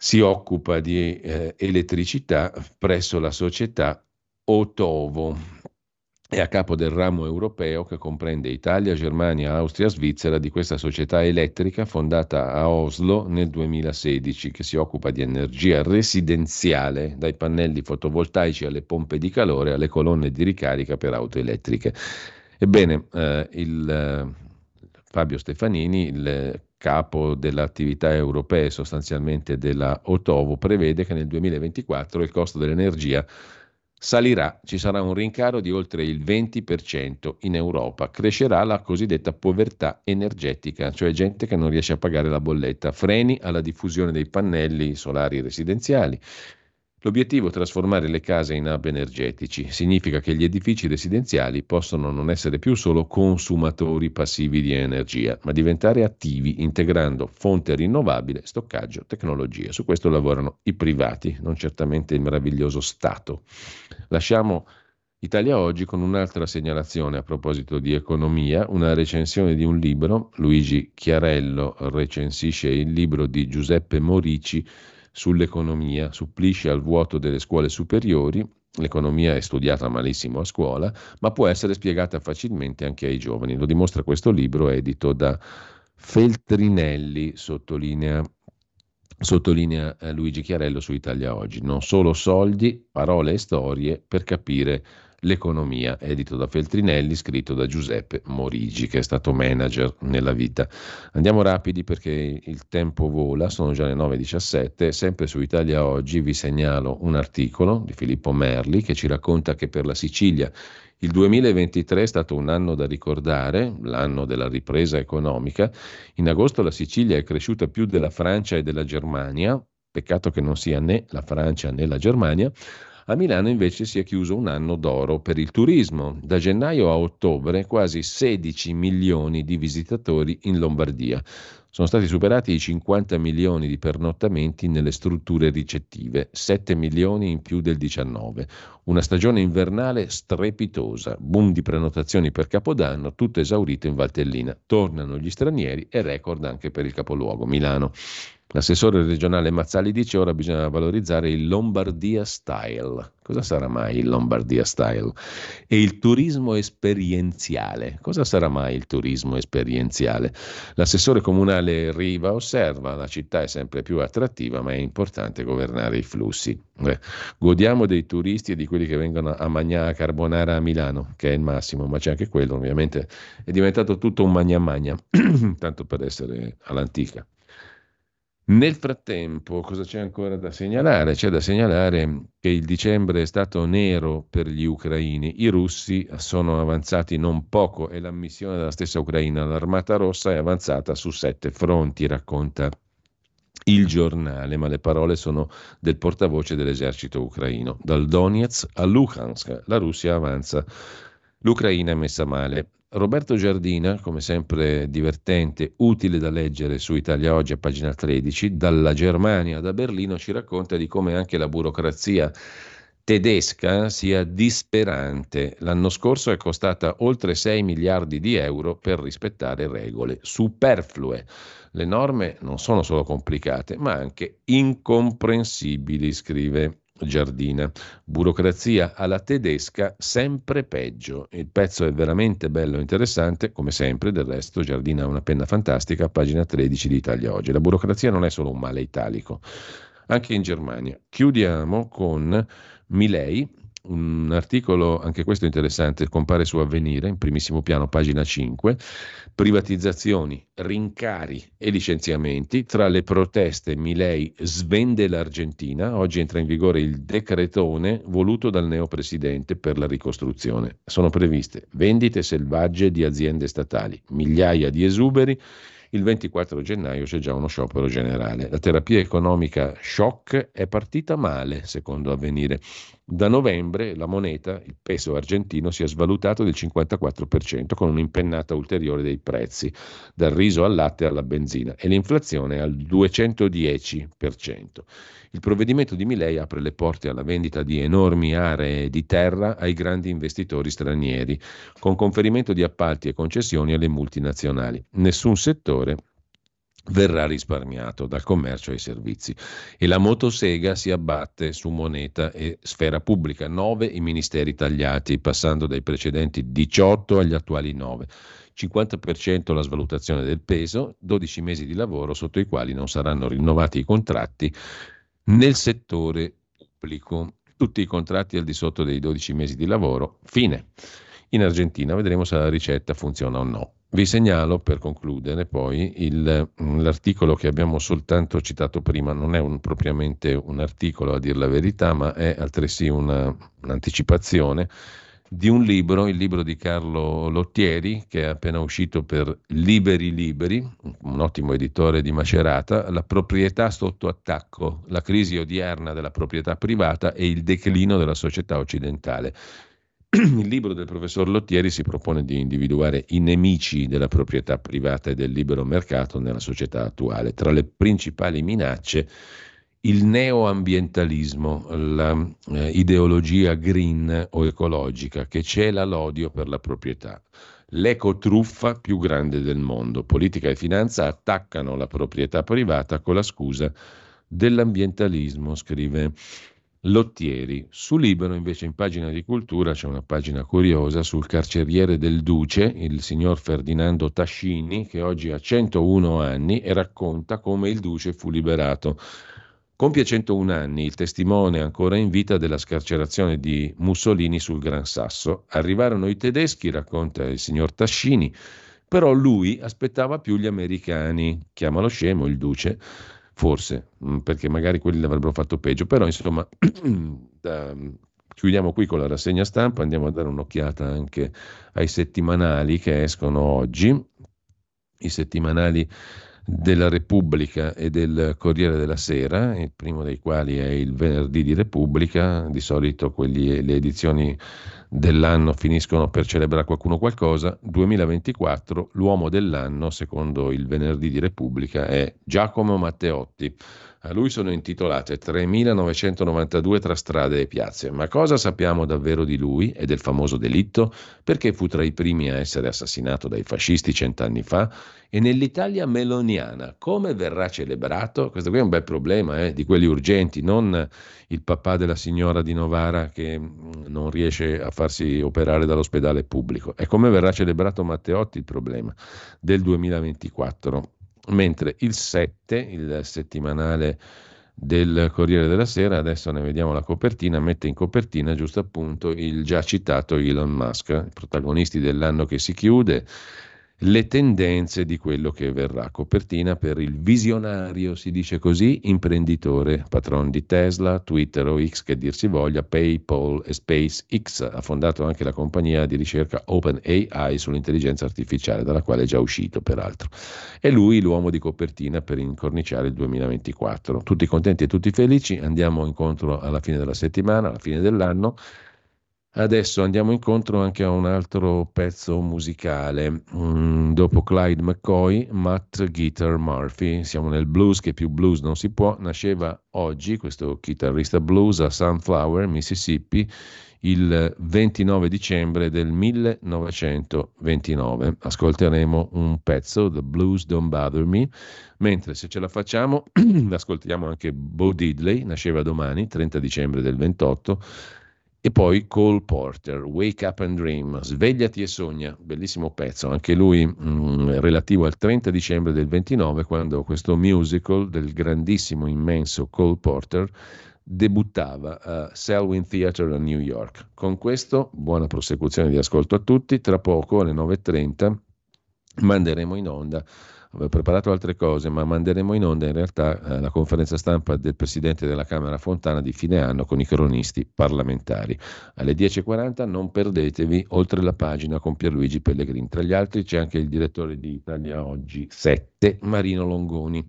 si occupa di eh, elettricità presso la società Otovo. È a capo del ramo europeo che comprende Italia, Germania, Austria, Svizzera di questa società elettrica fondata a Oslo nel 2016 che si occupa di energia residenziale dai pannelli fotovoltaici alle pompe di calore alle colonne di ricarica per auto elettriche. Ebbene, eh, il, eh, Fabio Stefanini, il capo delle attività europee sostanzialmente della Otovo, prevede che nel 2024 il costo dell'energia salirà, ci sarà un rincaro di oltre il 20% in Europa, crescerà la cosiddetta povertà energetica, cioè gente che non riesce a pagare la bolletta, freni alla diffusione dei pannelli solari residenziali, L'obiettivo è trasformare le case in hub energetici. Significa che gli edifici residenziali possono non essere più solo consumatori passivi di energia, ma diventare attivi integrando fonte rinnovabile, stoccaggio, tecnologie. Su questo lavorano i privati, non certamente il meraviglioso Stato. Lasciamo Italia Oggi con un'altra segnalazione a proposito di economia, una recensione di un libro. Luigi Chiarello recensisce il libro di Giuseppe Morici sull'economia, supplisce al vuoto delle scuole superiori. L'economia è studiata malissimo a scuola, ma può essere spiegata facilmente anche ai giovani. Lo dimostra questo libro edito da Feltrinelli, sottolinea sottolinea eh, Luigi Chiarello su Italia Oggi. Non solo soldi, parole e storie per capire L'economia, edito da Feltrinelli, scritto da Giuseppe Morigi, che è stato manager nella vita. Andiamo rapidi perché il tempo vola, sono già le 9.17, sempre su Italia Oggi vi segnalo un articolo di Filippo Merli che ci racconta che per la Sicilia il 2023 è stato un anno da ricordare, l'anno della ripresa economica. In agosto la Sicilia è cresciuta più della Francia e della Germania, peccato che non sia né la Francia né la Germania. A Milano invece si è chiuso un anno d'oro per il turismo. Da gennaio a ottobre quasi 16 milioni di visitatori in Lombardia. Sono stati superati i 50 milioni di pernottamenti nelle strutture ricettive, 7 milioni in più del 19. Una stagione invernale strepitosa, boom di prenotazioni per Capodanno, tutto esaurito in Valtellina. Tornano gli stranieri e record anche per il capoluogo Milano. L'assessore regionale Mazzali dice ora bisogna valorizzare il Lombardia Style. Cosa sarà mai il Lombardia Style? E il turismo esperienziale. Cosa sarà mai il turismo esperienziale? L'assessore comunale Riva osserva la città è sempre più attrattiva, ma è importante governare i flussi. Eh, godiamo dei turisti e di quelli che vengono a Magna Carbonara a Milano, che è il massimo, ma c'è anche quello, ovviamente è diventato tutto un magna magna, tanto per essere all'antica. Nel frattempo, cosa c'è ancora da segnalare? C'è da segnalare che il dicembre è stato nero per gli ucraini. I russi sono avanzati non poco e l'ammissione della stessa Ucraina. L'Armata Rossa è avanzata su sette fronti, racconta il giornale, ma le parole sono del portavoce dell'esercito ucraino. Dal Donetsk a Luhansk la Russia avanza, l'Ucraina è messa male. Roberto Giardina, come sempre divertente, utile da leggere su Italia Oggi a pagina 13, dalla Germania, da Berlino, ci racconta di come anche la burocrazia tedesca sia disperante. L'anno scorso è costata oltre 6 miliardi di euro per rispettare regole superflue. Le norme non sono solo complicate, ma anche incomprensibili, scrive Giardina. Burocrazia alla tedesca, sempre peggio. Il pezzo è veramente bello e interessante, come sempre, del resto Giardina ha una penna fantastica, pagina 13 di Italia Oggi. La burocrazia non è solo un male italico, anche in Germania. Chiudiamo con Milei, un articolo, anche questo interessante, compare su Avvenire, in primissimo piano, pagina 5, privatizzazioni, rincari e licenziamenti. Tra le proteste Milei svende l'Argentina, oggi entra in vigore il decretone voluto dal neopresidente per la ricostruzione. Sono previste vendite selvagge di aziende statali, migliaia di esuberi il 24 gennaio c'è già uno sciopero generale. La terapia economica shock è partita male, secondo avvenire. Da novembre la moneta, il peso argentino, si è svalutato del 54% con un'impennata ulteriore dei prezzi, dal riso al latte alla benzina, e l'inflazione al 210%. Il provvedimento di Milei apre le porte alla vendita di enormi aree di terra ai grandi investitori stranieri, con conferimento di appalti e concessioni alle multinazionali. Nessun settore verrà risparmiato dal commercio ai servizi. E la motosega si abbatte su moneta e sfera pubblica, 9 i ministeri tagliati, passando dai precedenti 18 agli attuali 9. 50% la svalutazione del peso, 12 mesi di lavoro sotto i quali non saranno rinnovati i contratti nel settore pubblico. Tutti i contratti al di sotto dei 12 mesi di lavoro, fine. In Argentina vedremo se la ricetta funziona o no. Vi segnalo per concludere poi il, mm, l'articolo che abbiamo soltanto citato prima, non è un, propriamente un articolo a dir la verità, ma è altresì una, un'anticipazione di un libro, il libro di Carlo Lottieri, che è appena uscito per Liberi Liberi, un ottimo editore di Macerata, La proprietà sotto attacco, la crisi odierna della proprietà privata e il declino della società occidentale. Il libro del professor Lottieri si propone di individuare i nemici della proprietà privata e del libero mercato nella società attuale. Tra le principali minacce il neoambientalismo, l'ideologia eh, green o ecologica che cela l'odio per la proprietà. L'ecotruffa più grande del mondo. Politica e finanza attaccano la proprietà privata con la scusa dell'ambientalismo, scrive Lottieri. Su Libero, invece, in pagina di cultura c'è una pagina curiosa sul carceriere del Duce, il signor Ferdinando Tascini, che oggi ha 101 anni e racconta come il Duce fu liberato. Compie 101 anni il testimone ancora in vita della scarcerazione di Mussolini sul Gran Sasso. Arrivarono i tedeschi, racconta il signor Tascini, però lui aspettava più gli americani. Chiamalo scemo il Duce forse, mm, perché magari quelli l'avrebbero fatto peggio, però insomma da, chiudiamo qui con la rassegna stampa, andiamo a dare un'occhiata anche ai settimanali che escono oggi, i settimanali della Repubblica e del Corriere della Sera, il primo dei quali è il venerdì di Repubblica, di solito quelli, le edizioni dell'anno finiscono per celebrare qualcuno qualcosa, 2024 l'uomo dell'anno, secondo il venerdì di Repubblica, è Giacomo Matteotti. A lui sono intitolate 3.992 tra strade e piazze. Ma cosa sappiamo davvero di lui e del famoso delitto? Perché fu tra i primi a essere assassinato dai fascisti cent'anni fa? E nell'Italia meloniana, come verrà celebrato? Questo qui è un bel problema, eh, di quelli urgenti, non il papà della signora di Novara che mm, non riesce a farsi operare dall'ospedale pubblico. E come verrà celebrato Matteotti il problema del 2024? Mentre il 7, il settimanale del Corriere della Sera, adesso ne vediamo la copertina, mette in copertina giusto appunto il già citato Elon Musk, protagonisti dell'anno che si chiude, le tendenze di quello che verrà. Copertina per il visionario, si dice così, imprenditore, patron di Tesla, Twitter o X che dir si voglia, PayPal e SpaceX. Ha fondato anche la compagnia di ricerca OpenAI sull'intelligenza artificiale, dalla quale è già uscito peraltro. È lui l'uomo di copertina per incorniciare il 2024. Tutti contenti e tutti felici, andiamo incontro alla fine della settimana, alla fine dell'anno. Adesso andiamo incontro anche a un altro pezzo musicale. Mm, dopo Clyde McCoy, Matt Guitar Murphy. Siamo nel blues che più blues non si può. Nasceva oggi questo chitarrista blues a Sunflower, Mississippi, il 29 dicembre del 1929. Ascolteremo un pezzo, The Blues Don't Bother Me, mentre se ce la facciamo ascoltiamo anche Bo Diddley, nasceva domani, 30 dicembre del 28 e poi Cole Porter, Wake Up and Dream, Svegliati e sogna, bellissimo pezzo, anche lui mh, mm, relativo al 30 dicembre del 29, quando questo musical del grandissimo, immenso Cole Porter debuttava a Selwyn Theatre a New York. Con questo, buona prosecuzione di ascolto a tutti, tra poco alle 9.30 manderemo in onda avevo preparato altre cose, ma manderemo in onda in realtà eh, la conferenza stampa del Presidente della Camera Fontana di fine anno con i cronisti parlamentari. Alle 10.40 non perdetevi oltre la pagina con Pierluigi Pellegrini. Tra gli altri c'è anche il direttore di Italia Oggi 7, Marino Longoni.